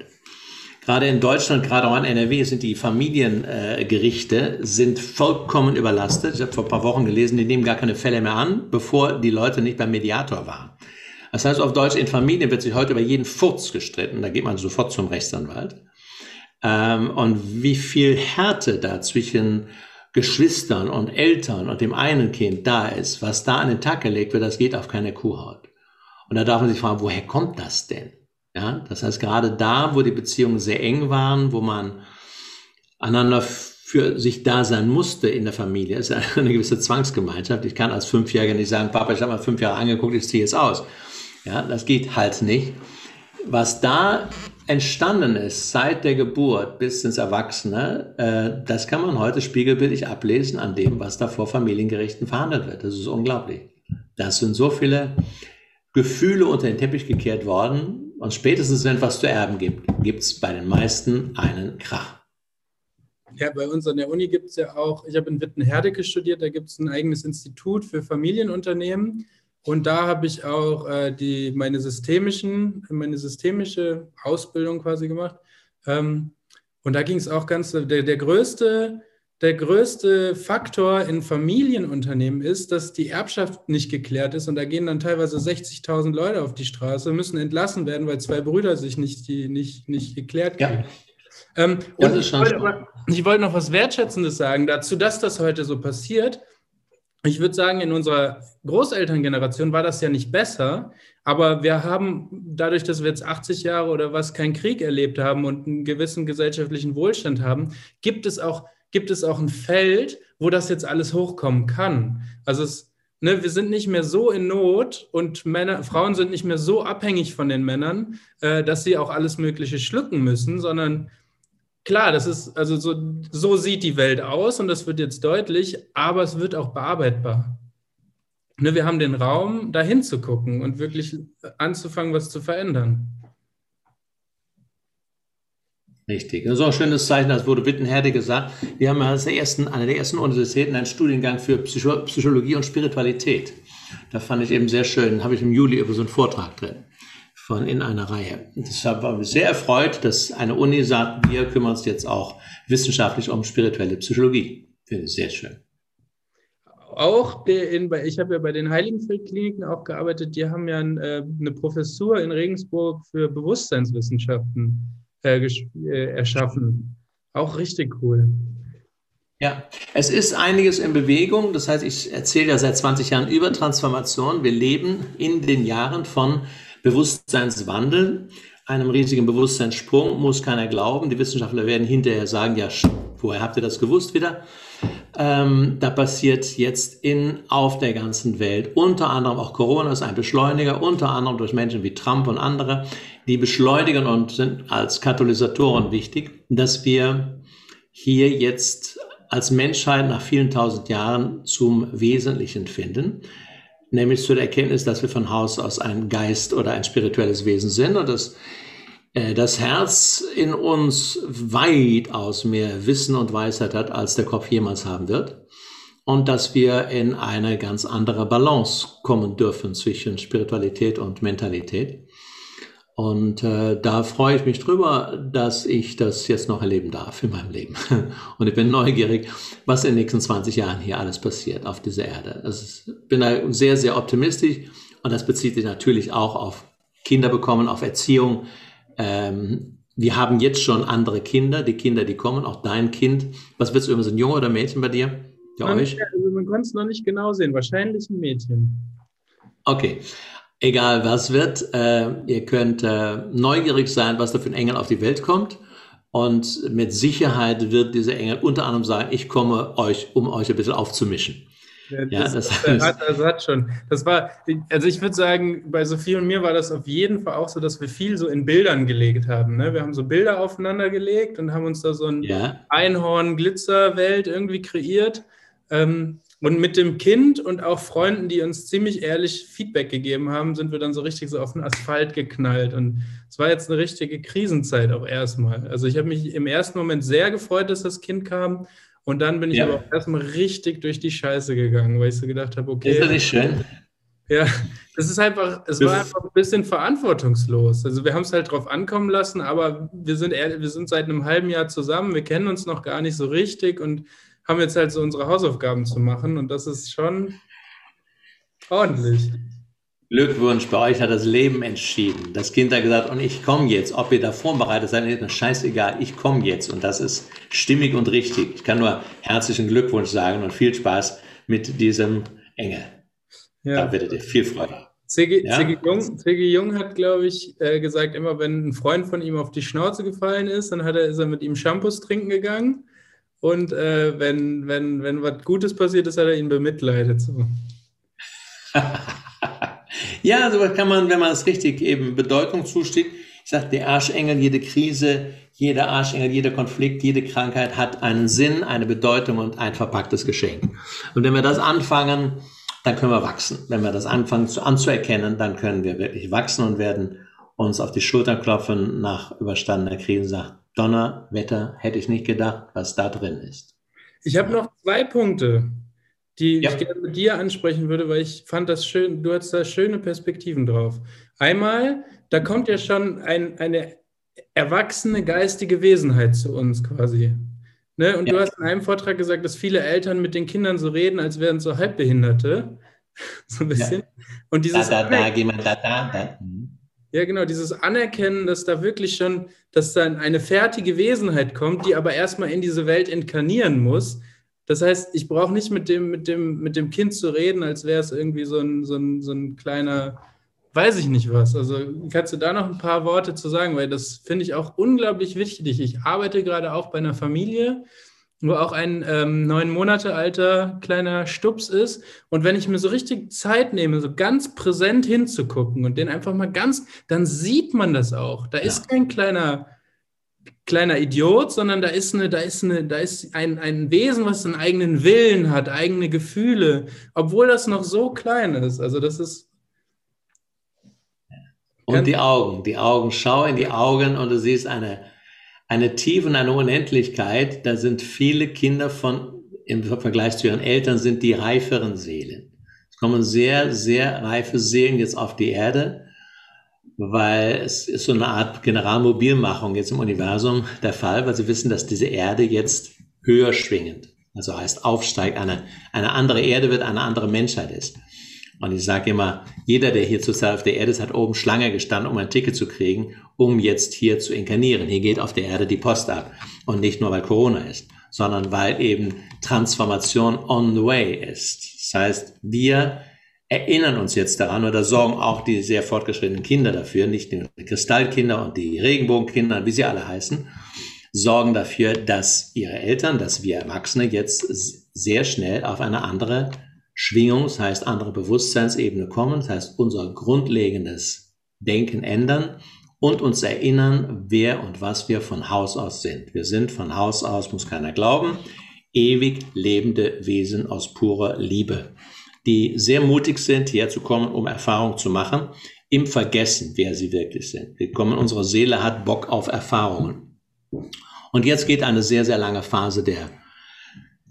Gerade in Deutschland, gerade auch in NRW, sind die Familiengerichte äh, sind vollkommen überlastet. Ich habe vor ein paar Wochen gelesen, die nehmen gar keine Fälle mehr an, bevor die Leute nicht beim Mediator waren. Das heißt auf Deutsch, in Familien wird sich heute über jeden Furz gestritten. Da geht man sofort zum Rechtsanwalt. Ähm, und wie viel Härte da zwischen Geschwistern und Eltern und dem einen Kind da ist, was da an den Tag gelegt wird, das geht auf keine Kuhhaut. Und da darf man sich fragen, woher kommt das denn? Ja, das heißt, gerade da, wo die Beziehungen sehr eng waren, wo man einander für sich da sein musste in der Familie, ist eine gewisse Zwangsgemeinschaft. Ich kann als Fünfjähriger nicht sagen, Papa, ich habe mal fünf Jahre angeguckt, ich ziehe jetzt aus. Ja, das geht halt nicht. Was da entstanden ist seit der Geburt bis ins Erwachsene, äh, das kann man heute spiegelbildlich ablesen an dem, was da vor Familiengerichten verhandelt wird. Das ist unglaublich. Das sind so viele Gefühle unter den Teppich gekehrt worden, und spätestens, wenn was zu erben gibt, gibt es bei den meisten einen Krach. Ja, bei uns an der Uni gibt es ja auch, ich habe in Wittenherdecke studiert, da gibt es ein eigenes Institut für Familienunternehmen. Und da habe ich auch äh, die, meine, systemischen, meine systemische Ausbildung quasi gemacht. Ähm, und da ging es auch ganz, der, der größte der größte Faktor in Familienunternehmen ist, dass die Erbschaft nicht geklärt ist und da gehen dann teilweise 60.000 Leute auf die Straße, müssen entlassen werden, weil zwei Brüder sich nicht, die, nicht, nicht geklärt kriegen. Ja. Ähm, und ich wollte, ich wollte noch was Wertschätzendes sagen dazu, dass das heute so passiert. Ich würde sagen, in unserer Großelterngeneration war das ja nicht besser, aber wir haben dadurch, dass wir jetzt 80 Jahre oder was keinen Krieg erlebt haben und einen gewissen gesellschaftlichen Wohlstand haben, gibt es auch, gibt es auch ein Feld, wo das jetzt alles hochkommen kann. Also es, ne, wir sind nicht mehr so in Not und Männer, Frauen sind nicht mehr so abhängig von den Männern, äh, dass sie auch alles Mögliche schlucken müssen, sondern klar, das ist, also so, so sieht die Welt aus und das wird jetzt deutlich, aber es wird auch bearbeitbar. Ne, wir haben den Raum, da hinzugucken und wirklich anzufangen, was zu verändern. Richtig. Das ist auch ein schönes Zeichen, das wurde Wittenherde gesagt. Wir haben als der ersten, eine der ersten Universitäten einen Studiengang für Psycho Psychologie und Spiritualität. Da fand ich eben sehr schön, habe ich im Juli über so einen Vortrag drin von in einer Reihe. Deshalb war ich sehr erfreut, dass eine Uni sagt, wir kümmern uns jetzt auch wissenschaftlich um spirituelle Psychologie. Finde ich sehr schön. Auch in, ich habe ja bei den Heiligenfeld-Kliniken auch gearbeitet, die haben ja äh, eine Professur in Regensburg für Bewusstseinswissenschaften äh, äh, erschaffen. Auch richtig cool. Ja, es ist einiges in Bewegung. Das heißt, ich erzähle ja seit 20 Jahren über Transformation. Wir leben in den Jahren von Bewusstseinswandel, einem riesigen Bewusstseinssprung, muss keiner glauben. Die Wissenschaftler werden hinterher sagen, ja, woher habt ihr das gewusst wieder? Ähm, da passiert jetzt in, auf der ganzen Welt, unter anderem auch Corona ist ein Beschleuniger, unter anderem durch Menschen wie Trump und andere, die beschleunigen und sind als Katalysatoren wichtig, dass wir hier jetzt als Menschheit nach vielen tausend Jahren zum Wesentlichen finden nämlich zu der Erkenntnis, dass wir von Haus aus ein Geist oder ein spirituelles Wesen sind und dass äh, das Herz in uns weitaus mehr Wissen und Weisheit hat, als der Kopf jemals haben wird. Und dass wir in eine ganz andere Balance kommen dürfen zwischen Spiritualität und Mentalität. Und äh, da freue ich mich drüber, dass ich das jetzt noch erleben darf in meinem Leben. Und ich bin neugierig, was in den nächsten 20 Jahren hier alles passiert auf dieser Erde. Ich bin da sehr, sehr optimistisch und das bezieht sich natürlich auch auf Kinder bekommen, auf Erziehung. Ähm, wir haben jetzt schon andere Kinder, die Kinder, die kommen, auch dein Kind. Was willst du so ein Junge oder ein Mädchen bei dir? Bei man, euch? Also man kann es noch nicht genau sehen, wahrscheinlich ein Mädchen. Okay, egal was wird, äh, ihr könnt äh, neugierig sein, was da für ein Engel auf die Welt kommt. Und mit Sicherheit wird dieser Engel unter anderem sagen, ich komme euch, um euch ein bisschen aufzumischen. Ja, das, ja, das, das hat, also hat schon. Das war, also ich würde sagen, bei Sophie und mir war das auf jeden Fall auch so, dass wir viel so in Bildern gelegt haben. Ne? Wir haben so Bilder aufeinander gelegt und haben uns da so ein ja. Einhorn-Glitzerwelt irgendwie kreiert. Ähm, und mit dem Kind und auch Freunden, die uns ziemlich ehrlich Feedback gegeben haben, sind wir dann so richtig so auf den Asphalt geknallt. Und es war jetzt eine richtige Krisenzeit auch erstmal. Also ich habe mich im ersten Moment sehr gefreut, dass das Kind kam. Und dann bin ich ja. aber auch erstmal richtig durch die Scheiße gegangen, weil ich so gedacht habe, okay. Ist das nicht schön? Ja, es ist einfach, es das war einfach ein bisschen verantwortungslos. Also wir haben es halt drauf ankommen lassen, aber wir sind, wir sind seit einem halben Jahr zusammen, wir kennen uns noch gar nicht so richtig und haben jetzt halt so unsere Hausaufgaben zu machen und das ist schon ordentlich. Glückwunsch, bei euch hat das Leben entschieden. Das Kind hat gesagt, und ich komme jetzt. Ob ihr da vorbereitet seid, ist mir scheißegal. Ich komme jetzt. Und das ist stimmig und richtig. Ich kann nur herzlichen Glückwunsch sagen und viel Spaß mit diesem Engel. Ja. Da werdet ihr viel Freude Ziggy, ja? Jung, Jung, hat, glaube ich, äh, gesagt, immer wenn ein Freund von ihm auf die Schnauze gefallen ist, dann hat er, ist er mit ihm Shampoos trinken gegangen. Und äh, wenn, wenn, wenn was Gutes passiert ist, hat er ihn bemitleidet. So. ja, so kann man, wenn man es richtig eben Bedeutung zusteht. Ich sage, der Arschengel, jede Krise, jeder Arschengel, jeder Konflikt, jede Krankheit hat einen Sinn, eine Bedeutung und ein verpacktes Geschenk. Und wenn wir das anfangen, dann können wir wachsen. Wenn wir das anfangen zu, anzuerkennen, dann können wir wirklich wachsen und werden uns auf die Schulter klopfen nach überstandener Krise und sagen, Donnerwetter, hätte ich nicht gedacht, was da drin ist. Ich habe noch zwei Punkte, die ja. ich gerne mit dir ansprechen würde, weil ich fand das schön, du hast da schöne Perspektiven drauf. Einmal, da kommt ja schon ein, eine erwachsene geistige Wesenheit zu uns quasi. Ne? Und ja. du hast in einem Vortrag gesagt, dass viele Eltern mit den Kindern so reden, als wären so Halbbehinderte. so ein bisschen. Ja. Und dieses da, da, da, mal da, da, da. Ja, genau, dieses Anerkennen, dass da wirklich schon, dass dann eine fertige Wesenheit kommt, die aber erstmal in diese Welt inkarnieren muss. Das heißt, ich brauche nicht mit dem, mit, dem, mit dem Kind zu reden, als wäre es irgendwie so ein, so, ein, so ein kleiner, weiß ich nicht was. Also kannst du da noch ein paar Worte zu sagen, weil das finde ich auch unglaublich wichtig. Ich arbeite gerade auch bei einer Familie wo auch ein ähm, neun Monate alter kleiner Stups ist. Und wenn ich mir so richtig Zeit nehme, so ganz präsent hinzugucken und den einfach mal ganz, dann sieht man das auch. Da ja. ist kein kleiner, kleiner Idiot, sondern da ist eine, da ist eine, da ist ein, ein Wesen, was einen eigenen Willen hat, eigene Gefühle, obwohl das noch so klein ist. Also das ist. Und die Augen, die Augen, schau in die Augen und du siehst eine eine Tiefe und eine Unendlichkeit, da sind viele Kinder von, im Vergleich zu ihren Eltern, sind die reiferen Seelen. Es kommen sehr, sehr reife Seelen jetzt auf die Erde, weil es ist so eine Art Generalmobilmachung jetzt im Universum der Fall, weil sie wissen, dass diese Erde jetzt höher schwingend, also heißt aufsteigt, eine, eine andere Erde wird, eine andere Menschheit ist. Und ich sage immer, jeder, der hier zurzeit auf der Erde ist, hat oben Schlange gestanden, um ein Ticket zu kriegen, um jetzt hier zu inkarnieren. Hier geht auf der Erde die Post ab. Und nicht nur, weil Corona ist, sondern weil eben Transformation on the way ist. Das heißt, wir erinnern uns jetzt daran oder sorgen auch die sehr fortgeschrittenen Kinder dafür, nicht nur die Kristallkinder und die Regenbogenkinder, wie sie alle heißen, sorgen dafür, dass ihre Eltern, dass wir Erwachsene jetzt sehr schnell auf eine andere Schwingung, das heißt andere Bewusstseinsebene kommen, das heißt unser grundlegendes Denken ändern und uns erinnern, wer und was wir von Haus aus sind. Wir sind von Haus aus, muss keiner glauben, ewig lebende Wesen aus purer Liebe, die sehr mutig sind, herzukommen, um Erfahrung zu machen, im Vergessen, wer sie wirklich sind. Wir kommen, unsere Seele hat Bock auf Erfahrungen. Und jetzt geht eine sehr, sehr lange Phase der,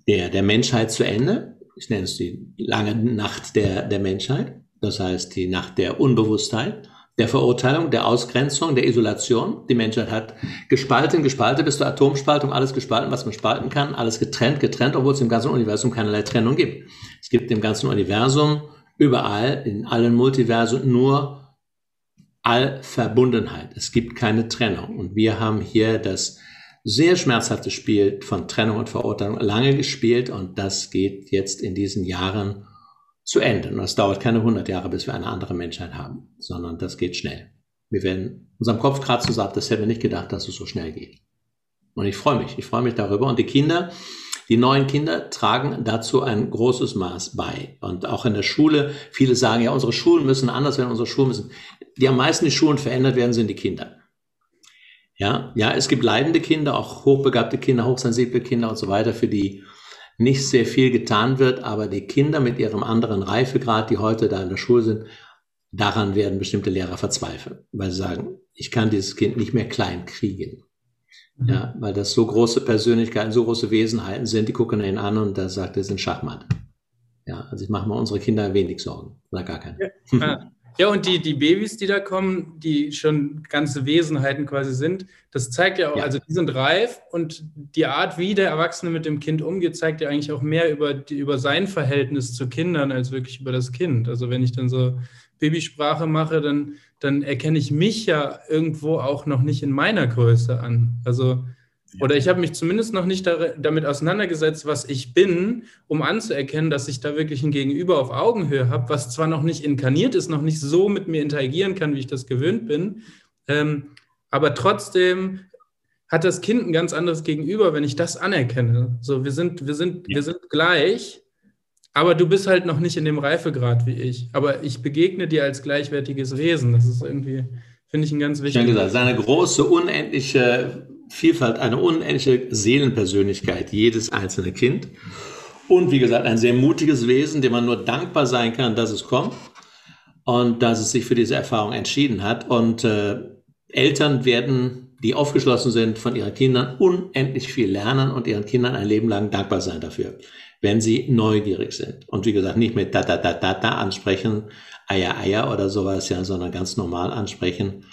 der, der Menschheit zu Ende ich nenne es die lange Nacht der, der Menschheit, das heißt die Nacht der Unbewusstheit, der Verurteilung, der Ausgrenzung, der Isolation. Die Menschheit hat gespalten, gespalten bis zur Atomspaltung, alles gespalten, was man spalten kann, alles getrennt, getrennt, obwohl es im ganzen Universum keinerlei Trennung gibt. Es gibt im ganzen Universum überall, in allen Multiversen nur Allverbundenheit. Es gibt keine Trennung. Und wir haben hier das sehr schmerzhaftes Spiel von Trennung und Verurteilung lange gespielt und das geht jetzt in diesen Jahren zu Ende. Und es dauert keine 100 Jahre, bis wir eine andere Menschheit haben, sondern das geht schnell. Wir werden, unserem Kopf gerade so sagt, das hätten wir nicht gedacht, dass es so schnell geht. Und ich freue mich, ich freue mich darüber. Und die Kinder, die neuen Kinder tragen dazu ein großes Maß bei. Und auch in der Schule, viele sagen ja, unsere Schulen müssen anders werden, unsere Schulen müssen. Die am meisten die Schulen verändert werden, sind die Kinder. Ja, ja, es gibt leidende Kinder, auch hochbegabte Kinder, hochsensible Kinder und so weiter, für die nicht sehr viel getan wird, aber die Kinder mit ihrem anderen Reifegrad, die heute da in der Schule sind, daran werden bestimmte Lehrer verzweifeln, weil sie sagen, ich kann dieses Kind nicht mehr klein kriegen. Mhm. Ja, weil das so große Persönlichkeiten, so große Wesenheiten sind, die gucken ihn an und da sagt er, sind Schachmatt. Ja, also ich mache mir unsere Kinder wenig Sorgen oder gar keine. Ja, Ja, und die, die Babys, die da kommen, die schon ganze Wesenheiten quasi sind, das zeigt ja auch, ja. also die sind reif und die Art, wie der Erwachsene mit dem Kind umgeht, zeigt ja eigentlich auch mehr über, die, über sein Verhältnis zu Kindern als wirklich über das Kind. Also wenn ich dann so Babysprache mache, dann, dann erkenne ich mich ja irgendwo auch noch nicht in meiner Größe an. Also oder ich habe mich zumindest noch nicht damit auseinandergesetzt, was ich bin, um anzuerkennen, dass ich da wirklich ein Gegenüber auf Augenhöhe habe, was zwar noch nicht inkarniert ist, noch nicht so mit mir interagieren kann, wie ich das gewöhnt bin, ähm, aber trotzdem hat das Kind ein ganz anderes Gegenüber, wenn ich das anerkenne. So, wir sind, wir sind, ja. wir sind gleich, aber du bist halt noch nicht in dem Reifegrad wie ich. Aber ich begegne dir als gleichwertiges Wesen. Das ist irgendwie, finde ich, ein ganz wichtiges. Ja, gesagt, seine große, unendliche Vielfalt, eine unendliche Seelenpersönlichkeit, jedes einzelne Kind. Und wie gesagt, ein sehr mutiges Wesen, dem man nur dankbar sein kann, dass es kommt und dass es sich für diese Erfahrung entschieden hat. Und äh, Eltern werden, die aufgeschlossen sind, von ihren Kindern unendlich viel lernen und ihren Kindern ein Leben lang dankbar sein dafür, wenn sie neugierig sind. Und wie gesagt, nicht mit da, da, da, da, da ansprechen, Eier, Eier oder sowas, ja, sondern ganz normal ansprechen.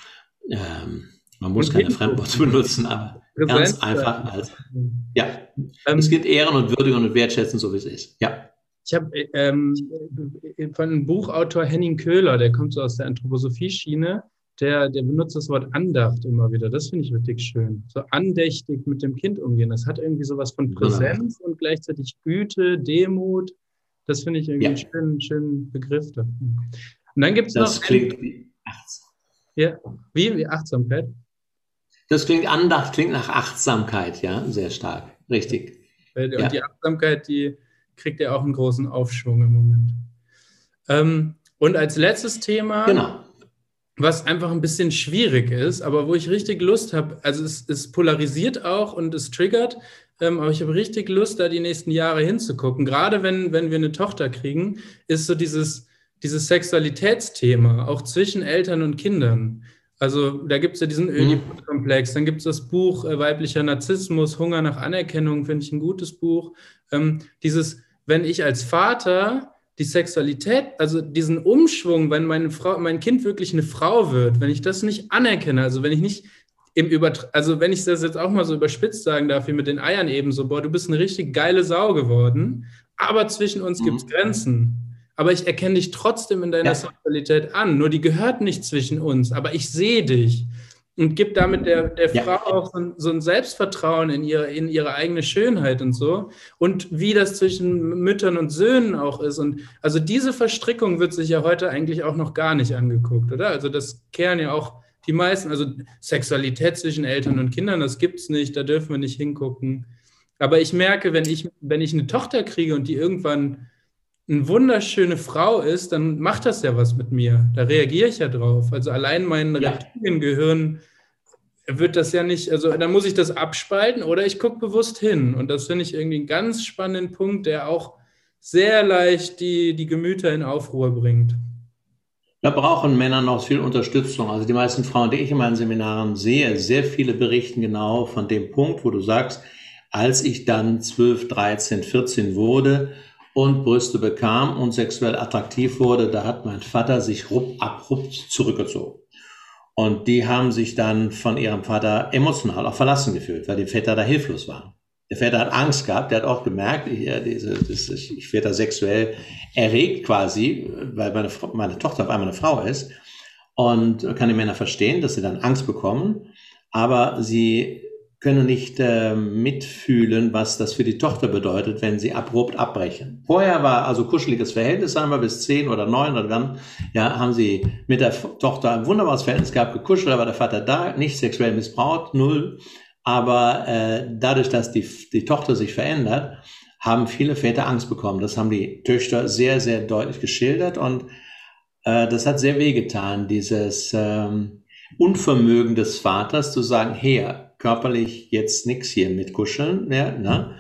Ähm, man muss keine Fremdworte benutzen, aber Ganz einfach. Als, ja. Ähm, es gibt Ehren und Würdigung und Wertschätzen, so wie es ist. Ja. Ich habe ähm, von einem Buchautor Henning Köhler, der kommt so aus der Anthroposophie-Schiene, der, der benutzt das Wort Andacht immer wieder. Das finde ich richtig schön. So andächtig mit dem Kind umgehen. Das hat irgendwie sowas von Präsenz genau. und gleichzeitig Güte, Demut. Das finde ich irgendwie ja. einen schönen, schönen Begriff dafür. Und dann gibt es noch. Das klingt wie Achtsamkeit. Ja, wie, wie Achtsamkeit? Das klingt Andacht, klingt nach Achtsamkeit, ja, sehr stark. Richtig. Und ja. die Achtsamkeit, die kriegt ja auch einen großen Aufschwung im Moment. Ähm, und als letztes Thema, genau. was einfach ein bisschen schwierig ist, aber wo ich richtig Lust habe, also es, es, polarisiert auch und es triggert, ähm, aber ich habe richtig Lust, da die nächsten Jahre hinzugucken. Gerade wenn, wenn wir eine Tochter kriegen, ist so dieses, dieses Sexualitätsthema, auch zwischen Eltern und Kindern. Also da gibt es ja diesen mhm. Ödipus-Komplex, dann gibt es das Buch äh, Weiblicher Narzissmus, Hunger nach Anerkennung, finde ich ein gutes Buch. Ähm, dieses wenn ich als Vater die Sexualität, also diesen Umschwung, wenn meine Frau, mein Kind wirklich eine Frau wird, wenn ich das nicht anerkenne, also wenn ich nicht im Übert also wenn ich das jetzt auch mal so überspitzt sagen darf, wie mit den Eiern eben so, boah, du bist eine richtig geile Sau geworden, aber zwischen uns mhm. gibt es Grenzen. Aber ich erkenne dich trotzdem in deiner ja. Sexualität an. Nur die gehört nicht zwischen uns, aber ich sehe dich und gibt damit der, der ja. Frau auch so ein, so ein, Selbstvertrauen in ihre, in ihre eigene Schönheit und so. Und wie das zwischen Müttern und Söhnen auch ist. Und also diese Verstrickung wird sich ja heute eigentlich auch noch gar nicht angeguckt, oder? Also das kehren ja auch die meisten, also Sexualität zwischen Eltern und Kindern, das gibt es nicht, da dürfen wir nicht hingucken. Aber ich merke, wenn ich, wenn ich eine Tochter kriege und die irgendwann eine wunderschöne Frau ist, dann macht das ja was mit mir. Da reagiere ich ja drauf. Also allein mein ja. Reptiliengehirn wird das ja nicht, also dann muss ich das abspalten oder ich gucke bewusst hin. Und das finde ich irgendwie einen ganz spannenden Punkt, der auch sehr leicht die, die Gemüter in Aufruhr bringt. Da brauchen Männer noch viel Unterstützung. Also die meisten Frauen, die ich in meinen Seminaren sehe, sehr viele berichten genau von dem Punkt, wo du sagst, als ich dann 12, 13, 14 wurde und Brüste bekam und sexuell attraktiv wurde, da hat mein Vater sich abrupt zurückgezogen. Und die haben sich dann von ihrem Vater emotional auch verlassen gefühlt, weil die Väter da hilflos waren. Der Vater hat Angst gehabt, der hat auch gemerkt, ich, das, ich werde da sexuell erregt quasi, weil meine, meine Tochter auf einmal eine Frau ist. Und kann die Männer verstehen, dass sie dann Angst bekommen, aber sie können nicht äh, mitfühlen, was das für die Tochter bedeutet, wenn sie abrupt abbrechen. Vorher war also kuscheliges Verhältnis, sagen wir bis zehn oder neun oder dann ja, haben sie mit der Tochter ein wunderbares Verhältnis gehabt, gekuschelt, war der Vater da, nicht sexuell missbraucht, null. Aber äh, dadurch, dass die, die Tochter sich verändert, haben viele Väter Angst bekommen. Das haben die Töchter sehr, sehr deutlich geschildert und äh, das hat sehr wehgetan, dieses ähm, Unvermögen des Vaters zu sagen, her, körperlich jetzt nichts hier mit kuscheln mehr, ne?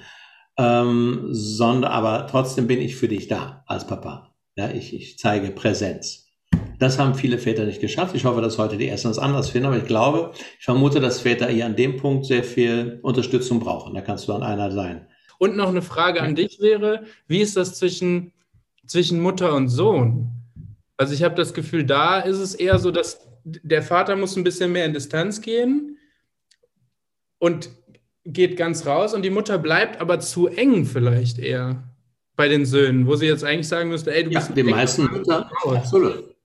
Ähm, sondern aber trotzdem bin ich für dich da als Papa. Ja, ich, ich zeige Präsenz. Das haben viele Väter nicht geschafft. Ich hoffe, dass heute die Ersten das anders finden, aber ich glaube, ich vermute, dass Väter hier an dem Punkt sehr viel Unterstützung brauchen. Da kannst du dann einer sein. Und noch eine Frage an dich wäre, wie ist das zwischen, zwischen Mutter und Sohn? Also ich habe das Gefühl, da ist es eher so, dass der Vater muss ein bisschen mehr in Distanz gehen und geht ganz raus und die Mutter bleibt aber zu eng vielleicht eher bei den Söhnen, wo sie jetzt eigentlich sagen müsste, ey, du ja, bist die meisten Mütter, absolut.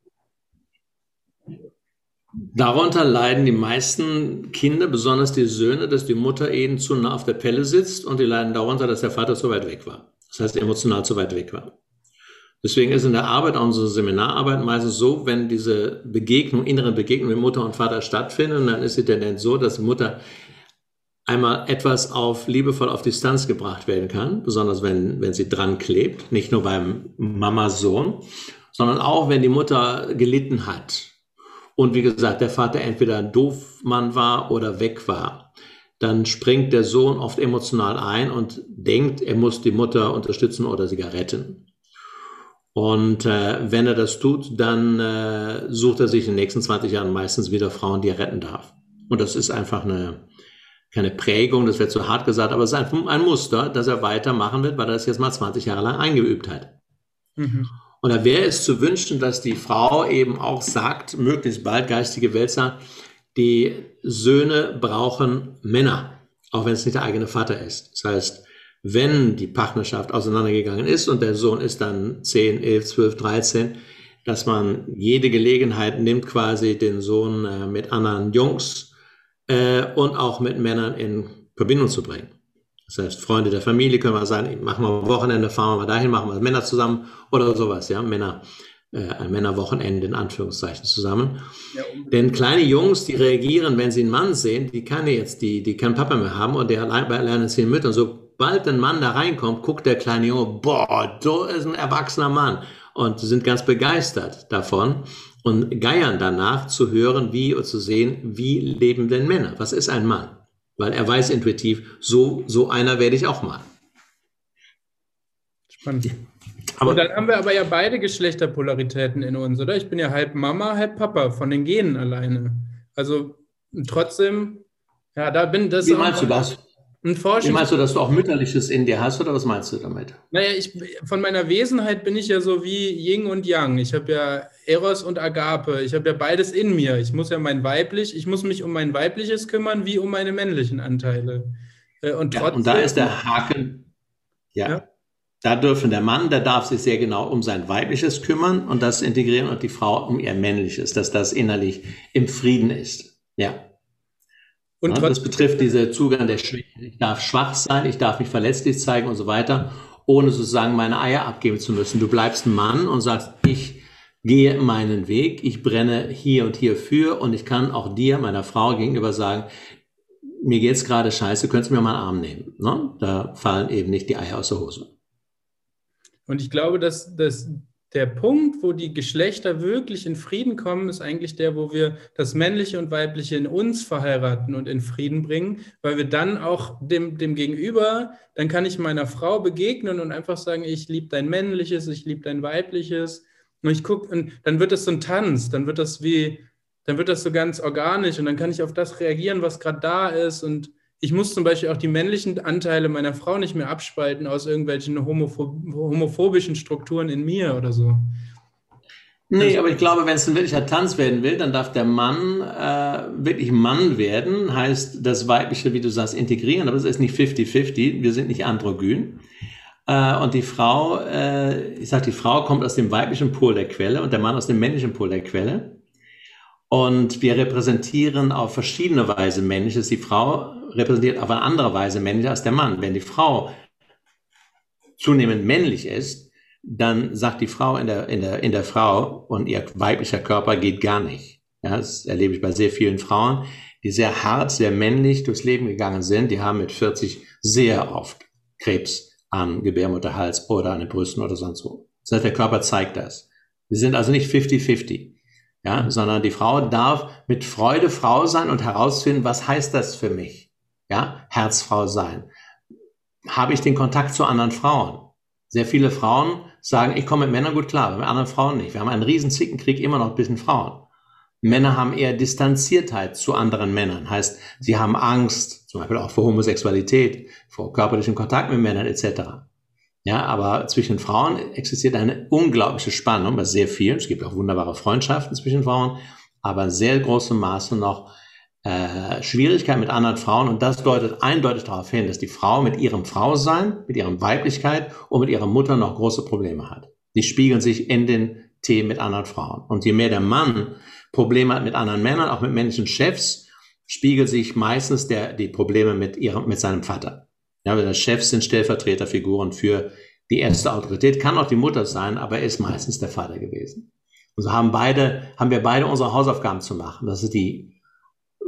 Darunter leiden die meisten Kinder, besonders die Söhne, dass die Mutter ihnen zu nah auf der Pelle sitzt und die leiden darunter, dass der Vater zu weit weg war. Das heißt, emotional zu weit weg war. Deswegen ist in der Arbeit, unserer Seminararbeit meistens so, wenn diese Begegnung, innere Begegnung mit Mutter und Vater stattfindet, dann ist die Tendenz so, dass die Mutter einmal etwas auf liebevoll auf Distanz gebracht werden kann, besonders wenn, wenn sie dran klebt, nicht nur beim Mama-Sohn, sondern auch wenn die Mutter gelitten hat. Und wie gesagt, der Vater entweder ein Doofmann war oder weg war, dann springt der Sohn oft emotional ein und denkt, er muss die Mutter unterstützen oder sie retten. Und äh, wenn er das tut, dann äh, sucht er sich in den nächsten 20 Jahren meistens wieder Frauen, die er retten darf. Und das ist einfach eine, keine Prägung, das wird zu hart gesagt, aber es ist ein, ein, Muster, das er weitermachen wird, weil er das jetzt mal 20 Jahre lang eingeübt hat. Mhm. Und da wäre es zu wünschen, dass die Frau eben auch sagt, möglichst bald geistige Welt sagt, die Söhne brauchen Männer. auch wenn es nicht der eigene Vater ist. Das heißt, wenn die Partnerschaft auseinandergegangen ist und der Sohn ist dann 10, 11, 12, 13, dass man jede Gelegenheit nimmt, quasi den Sohn äh, mit anderen Jungs äh, und auch mit Männern in Verbindung zu bringen. Das heißt, Freunde der Familie können wir sagen, machen wir am Wochenende, fahren wir mal dahin, machen wir Männer zusammen oder sowas, ja, Männer, äh, ein Männerwochenende in Anführungszeichen zusammen. Ja, Denn kleine Jungs, die reagieren, wenn sie einen Mann sehen, die kann jetzt, die, die keinen Papa mehr haben und der allein bei alleinerziehenden Müttern, sobald ein Mann da reinkommt, guckt der kleine Junge, boah, so ist ein erwachsener Mann und sind ganz begeistert davon und geiern danach zu hören, wie und zu sehen, wie leben denn Männer? Was ist ein Mann? weil er weiß intuitiv, so, so einer werde ich auch mal. Spannend. Aber und dann haben wir aber ja beide Geschlechterpolaritäten in uns, oder? Ich bin ja halb Mama, halb Papa von den Genen alleine. Also trotzdem, ja, da bin das. Wie meinst du das? Ein Wie meinst du, dass du auch Mütterliches in dir hast oder was meinst du damit? Naja, ich, von meiner Wesenheit bin ich ja so wie Yin und Yang. Ich habe ja Eros und Agape. Ich habe ja beides in mir. Ich muss ja mein weiblich, ich muss mich um mein weibliches kümmern wie um meine männlichen Anteile. Äh, und, trotzdem, ja, und da ist der Haken. Ja. ja. Da dürfen der Mann, der darf sich sehr genau um sein weibliches kümmern und das integrieren und die Frau um ihr männliches, dass das innerlich im Frieden ist. Ja. Und ja, das betrifft diese Zugang der Schwäche. Ich darf schwach sein, ich darf mich verletzlich zeigen und so weiter, ohne sozusagen meine Eier abgeben zu müssen. Du bleibst ein Mann und sagst, ich gehe meinen Weg, ich brenne hier und hier für und ich kann auch dir, meiner Frau gegenüber sagen, mir geht's gerade scheiße, könntest du mir mal einen Arm nehmen. Ne? Da fallen eben nicht die Eier aus der Hose. Und ich glaube, dass, dass der Punkt, wo die Geschlechter wirklich in Frieden kommen, ist eigentlich der, wo wir das Männliche und Weibliche in uns verheiraten und in Frieden bringen, weil wir dann auch dem, dem Gegenüber, dann kann ich meiner Frau begegnen und einfach sagen, ich liebe dein Männliches, ich liebe dein Weibliches. Und ich gucke, und dann wird das so ein Tanz, dann wird das wie, dann wird das so ganz organisch und dann kann ich auf das reagieren, was gerade da ist und ich muss zum Beispiel auch die männlichen Anteile meiner Frau nicht mehr abspalten aus irgendwelchen homophob homophobischen Strukturen in mir oder so. Nee, also aber ich glaube, wenn es ein wirklicher Tanz werden will, dann darf der Mann äh, wirklich Mann werden, heißt das Weibliche, wie du sagst, integrieren, aber es ist nicht 50-50, wir sind nicht androgyn. Äh, und die Frau, äh, ich sage, die Frau kommt aus dem weiblichen Pol der Quelle und der Mann aus dem männlichen Pol der Quelle. Und wir repräsentieren auf verschiedene Weise Männliches. Die Frau repräsentiert auf eine andere Weise männlich als der Mann. Wenn die Frau zunehmend männlich ist, dann sagt die Frau in der, in der, in der Frau und ihr weiblicher Körper geht gar nicht. Ja, das erlebe ich bei sehr vielen Frauen, die sehr hart, sehr männlich durchs Leben gegangen sind. Die haben mit 40 sehr oft Krebs am Gebärmutterhals oder an den Brüsten oder sonst wo. Das heißt, der Körper zeigt das. Wir sind also nicht 50-50 ja, sondern die Frau darf mit Freude Frau sein und herausfinden, was heißt das für mich, ja, Herzfrau sein. Habe ich den Kontakt zu anderen Frauen? Sehr viele Frauen sagen, ich komme mit Männern gut klar, aber mit anderen Frauen nicht. Wir haben einen riesen Zickenkrieg immer noch zwischen Frauen. Männer haben eher Distanziertheit zu anderen Männern. Heißt, sie haben Angst, zum Beispiel auch vor Homosexualität, vor körperlichem Kontakt mit Männern etc. Ja, aber zwischen Frauen existiert eine unglaubliche Spannung bei sehr vielen. Es gibt auch wunderbare Freundschaften zwischen Frauen, aber sehr großem Maße noch äh, Schwierigkeit mit anderen Frauen. Und das deutet eindeutig darauf hin, dass die Frau mit ihrem Frausein, mit ihrem Weiblichkeit und mit ihrer Mutter noch große Probleme hat. Die spiegeln sich in den Themen mit anderen Frauen. Und je mehr der Mann Probleme hat mit anderen Männern, auch mit männlichen Chefs, spiegelt sich meistens der, die Probleme mit ihrem, mit seinem Vater. Ja, Chefs sind Stellvertreterfiguren für die erste Autorität, kann auch die Mutter sein, aber er ist meistens der Vater gewesen. Und so haben beide, haben wir beide unsere Hausaufgaben zu machen. Das ist die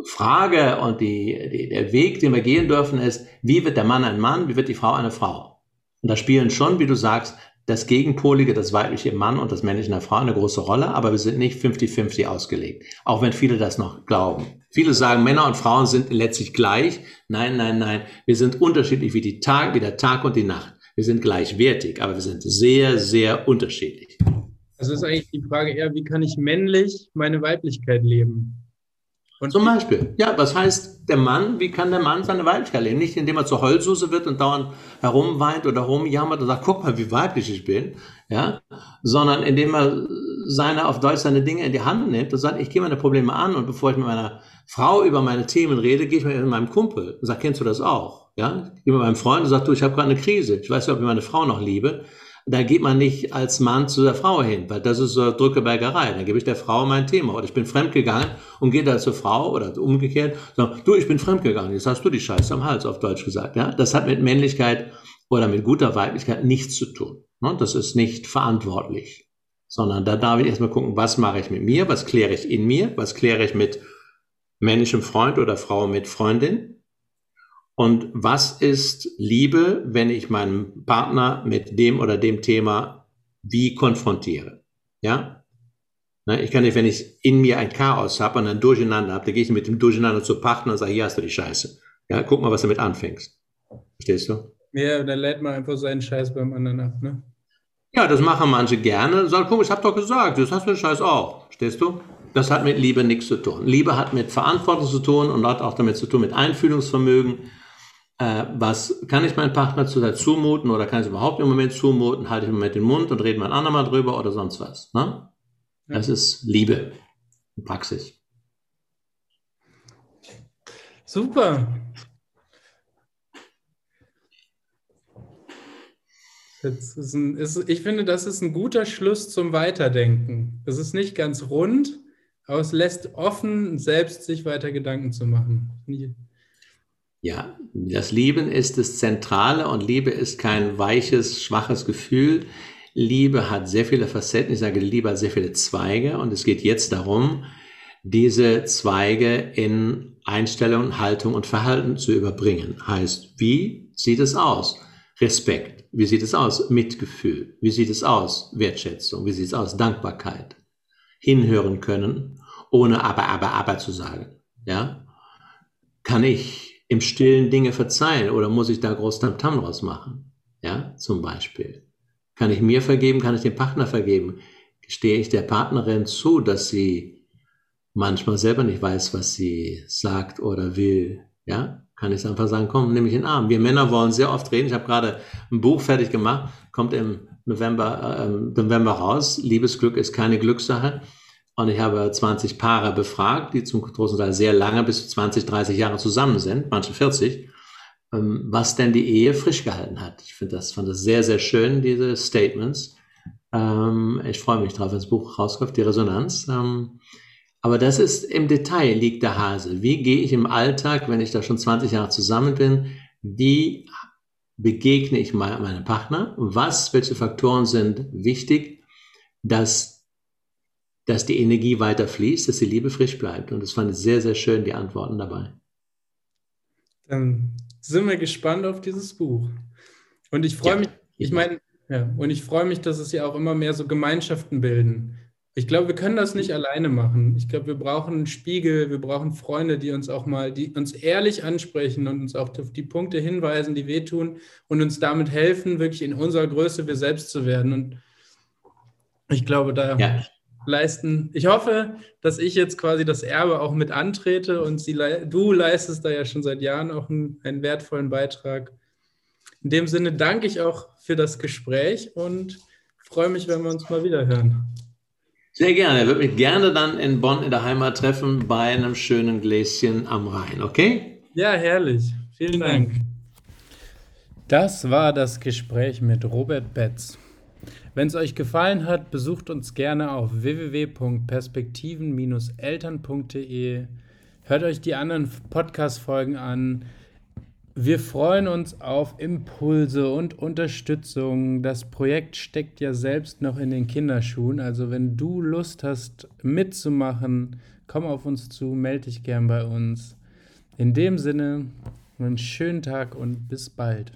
Frage und die, die, der Weg, den wir gehen dürfen, ist, wie wird der Mann ein Mann, wie wird die Frau eine Frau? Und da spielen schon, wie du sagst, das Gegenpolige, das weibliche Mann und das männliche in der Frau eine große Rolle, aber wir sind nicht 50-50 ausgelegt. Auch wenn viele das noch glauben. Viele sagen, Männer und Frauen sind letztlich gleich. Nein, nein, nein. Wir sind unterschiedlich wie, die Tag, wie der Tag und die Nacht. Wir sind gleichwertig, aber wir sind sehr, sehr unterschiedlich. Also ist eigentlich die Frage eher, wie kann ich männlich meine Weiblichkeit leben? Und Zum Beispiel, ja, was heißt der Mann, wie kann der Mann seine Weiblichkeit leben? Nicht indem er zur Heulsuse wird und dauernd herumweint oder rumjammert und sagt, guck mal, wie weiblich ich bin, ja, sondern indem er seine, auf Deutsch seine Dinge in die Hand nimmt und sagt, ich gehe meine Probleme an und bevor ich mit meiner Frau über meine Themen rede, gehe ich mit meinem Kumpel und sage, kennst du das auch? Ja, ich gehe mit meinem Freund und sage, du, ich habe gerade eine Krise, ich weiß nicht, ob ich meine Frau noch liebe. Da geht man nicht als Mann zu der Frau hin, weil das ist so Drückebergerei. Dann gebe ich der Frau mein Thema. Oder ich bin fremdgegangen und gehe da zur Frau oder umgekehrt, sage, du, ich bin fremdgegangen, jetzt hast du die Scheiße am Hals, auf Deutsch gesagt. Ja, das hat mit Männlichkeit oder mit guter Weiblichkeit nichts zu tun. Ne? Das ist nicht verantwortlich, sondern da darf ich erstmal gucken, was mache ich mit mir, was kläre ich in mir, was kläre ich mit männlichem Freund oder Frau mit Freundin und was ist Liebe, wenn ich meinen Partner mit dem oder dem Thema wie konfrontiere. Ja? Ne, ich kann nicht, wenn ich in mir ein Chaos habe und ein Durcheinander habe, dann gehe ich mit dem Durcheinander zu Partner und sage, hier hast du die Scheiße. Ja, guck mal, was du damit anfängst. Verstehst du? Ja, dann lädt man einfach seinen Scheiß beim anderen ab, ne? Ja, das machen manche gerne. Sagen, guck, ich hab doch gesagt, das hast du den Scheiß auch. Verstehst du? Das hat mit Liebe nichts zu tun. Liebe hat mit Verantwortung zu tun und hat auch damit zu tun mit Einfühlungsvermögen. Äh, was kann ich meinem Partner zurzeit zumuten oder kann ich es überhaupt im Moment zumuten? Halte ich im Moment den Mund und rede mal ein andermal drüber oder sonst was. Ne? Ja. Das ist Liebe in Praxis. Super. Ein, ist, ich finde, das ist ein guter Schluss zum Weiterdenken. Es ist nicht ganz rund, aber es lässt offen, selbst sich weiter Gedanken zu machen. Ja, das Lieben ist das Zentrale und Liebe ist kein weiches, schwaches Gefühl. Liebe hat sehr viele Facetten. Ich sage, Liebe hat sehr viele Zweige und es geht jetzt darum, diese Zweige in Einstellung, Haltung und Verhalten zu überbringen. Heißt, wie sieht es aus? Respekt. Wie sieht es aus? Mitgefühl. Wie sieht es aus? Wertschätzung. Wie sieht es aus? Dankbarkeit. Hinhören können, ohne aber, aber, aber zu sagen. Ja? Kann ich im Stillen Dinge verzeihen oder muss ich da groß Tamtam draus machen? Ja, zum Beispiel. Kann ich mir vergeben? Kann ich dem Partner vergeben? Stehe ich der Partnerin zu, dass sie manchmal selber nicht weiß, was sie sagt oder will? Ja, kann ich einfach sagen, komm, nimm mich in den Arm. Wir Männer wollen sehr oft reden. Ich habe gerade ein Buch fertig gemacht, kommt im November, äh, November raus. Liebesglück ist keine Glückssache. Und ich habe 20 Paare befragt, die zum großen Teil sehr lange, bis zu 20, 30 Jahre zusammen sind, manche 40, ähm, was denn die Ehe frisch gehalten hat. Ich finde das, fand das sehr, sehr schön, diese Statements. Ähm, ich freue mich drauf, wenn das Buch rauskommt, die Resonanz. Ähm, aber das ist im Detail liegt der Hase. Wie gehe ich im Alltag, wenn ich da schon 20 Jahre zusammen bin, wie begegne ich meinem Partner? Was, welche Faktoren sind wichtig, dass, dass die Energie weiter fließt, dass die Liebe frisch bleibt? Und das fand ich sehr, sehr schön, die Antworten dabei. Dann sind wir gespannt auf dieses Buch. Und ich freue ja, mich, ich meine, ja, und ich freue mich, dass es ja auch immer mehr so Gemeinschaften bilden. Ich glaube, wir können das nicht alleine machen. Ich glaube, wir brauchen einen Spiegel, wir brauchen Freunde, die uns auch mal, die uns ehrlich ansprechen und uns auch auf die Punkte hinweisen, die wehtun und uns damit helfen, wirklich in unserer Größe wir selbst zu werden. Und ich glaube, da ja. Leisten, ich hoffe, dass ich jetzt quasi das Erbe auch mit antrete und sie, du leistest da ja schon seit Jahren auch einen, einen wertvollen Beitrag. In dem Sinne danke ich auch für das Gespräch und freue mich, wenn wir uns mal wieder hören. Sehr gerne. Er wird mich gerne dann in Bonn in der Heimat treffen bei einem schönen Gläschen am Rhein, okay? Ja, herrlich. Vielen Dank. Das war das Gespräch mit Robert Betz. Wenn es euch gefallen hat, besucht uns gerne auf www.perspektiven-eltern.de. Hört euch die anderen Podcast-Folgen an. Wir freuen uns auf Impulse und Unterstützung. Das Projekt steckt ja selbst noch in den Kinderschuhen. Also wenn du Lust hast mitzumachen, komm auf uns zu, melde dich gern bei uns. In dem Sinne, einen schönen Tag und bis bald.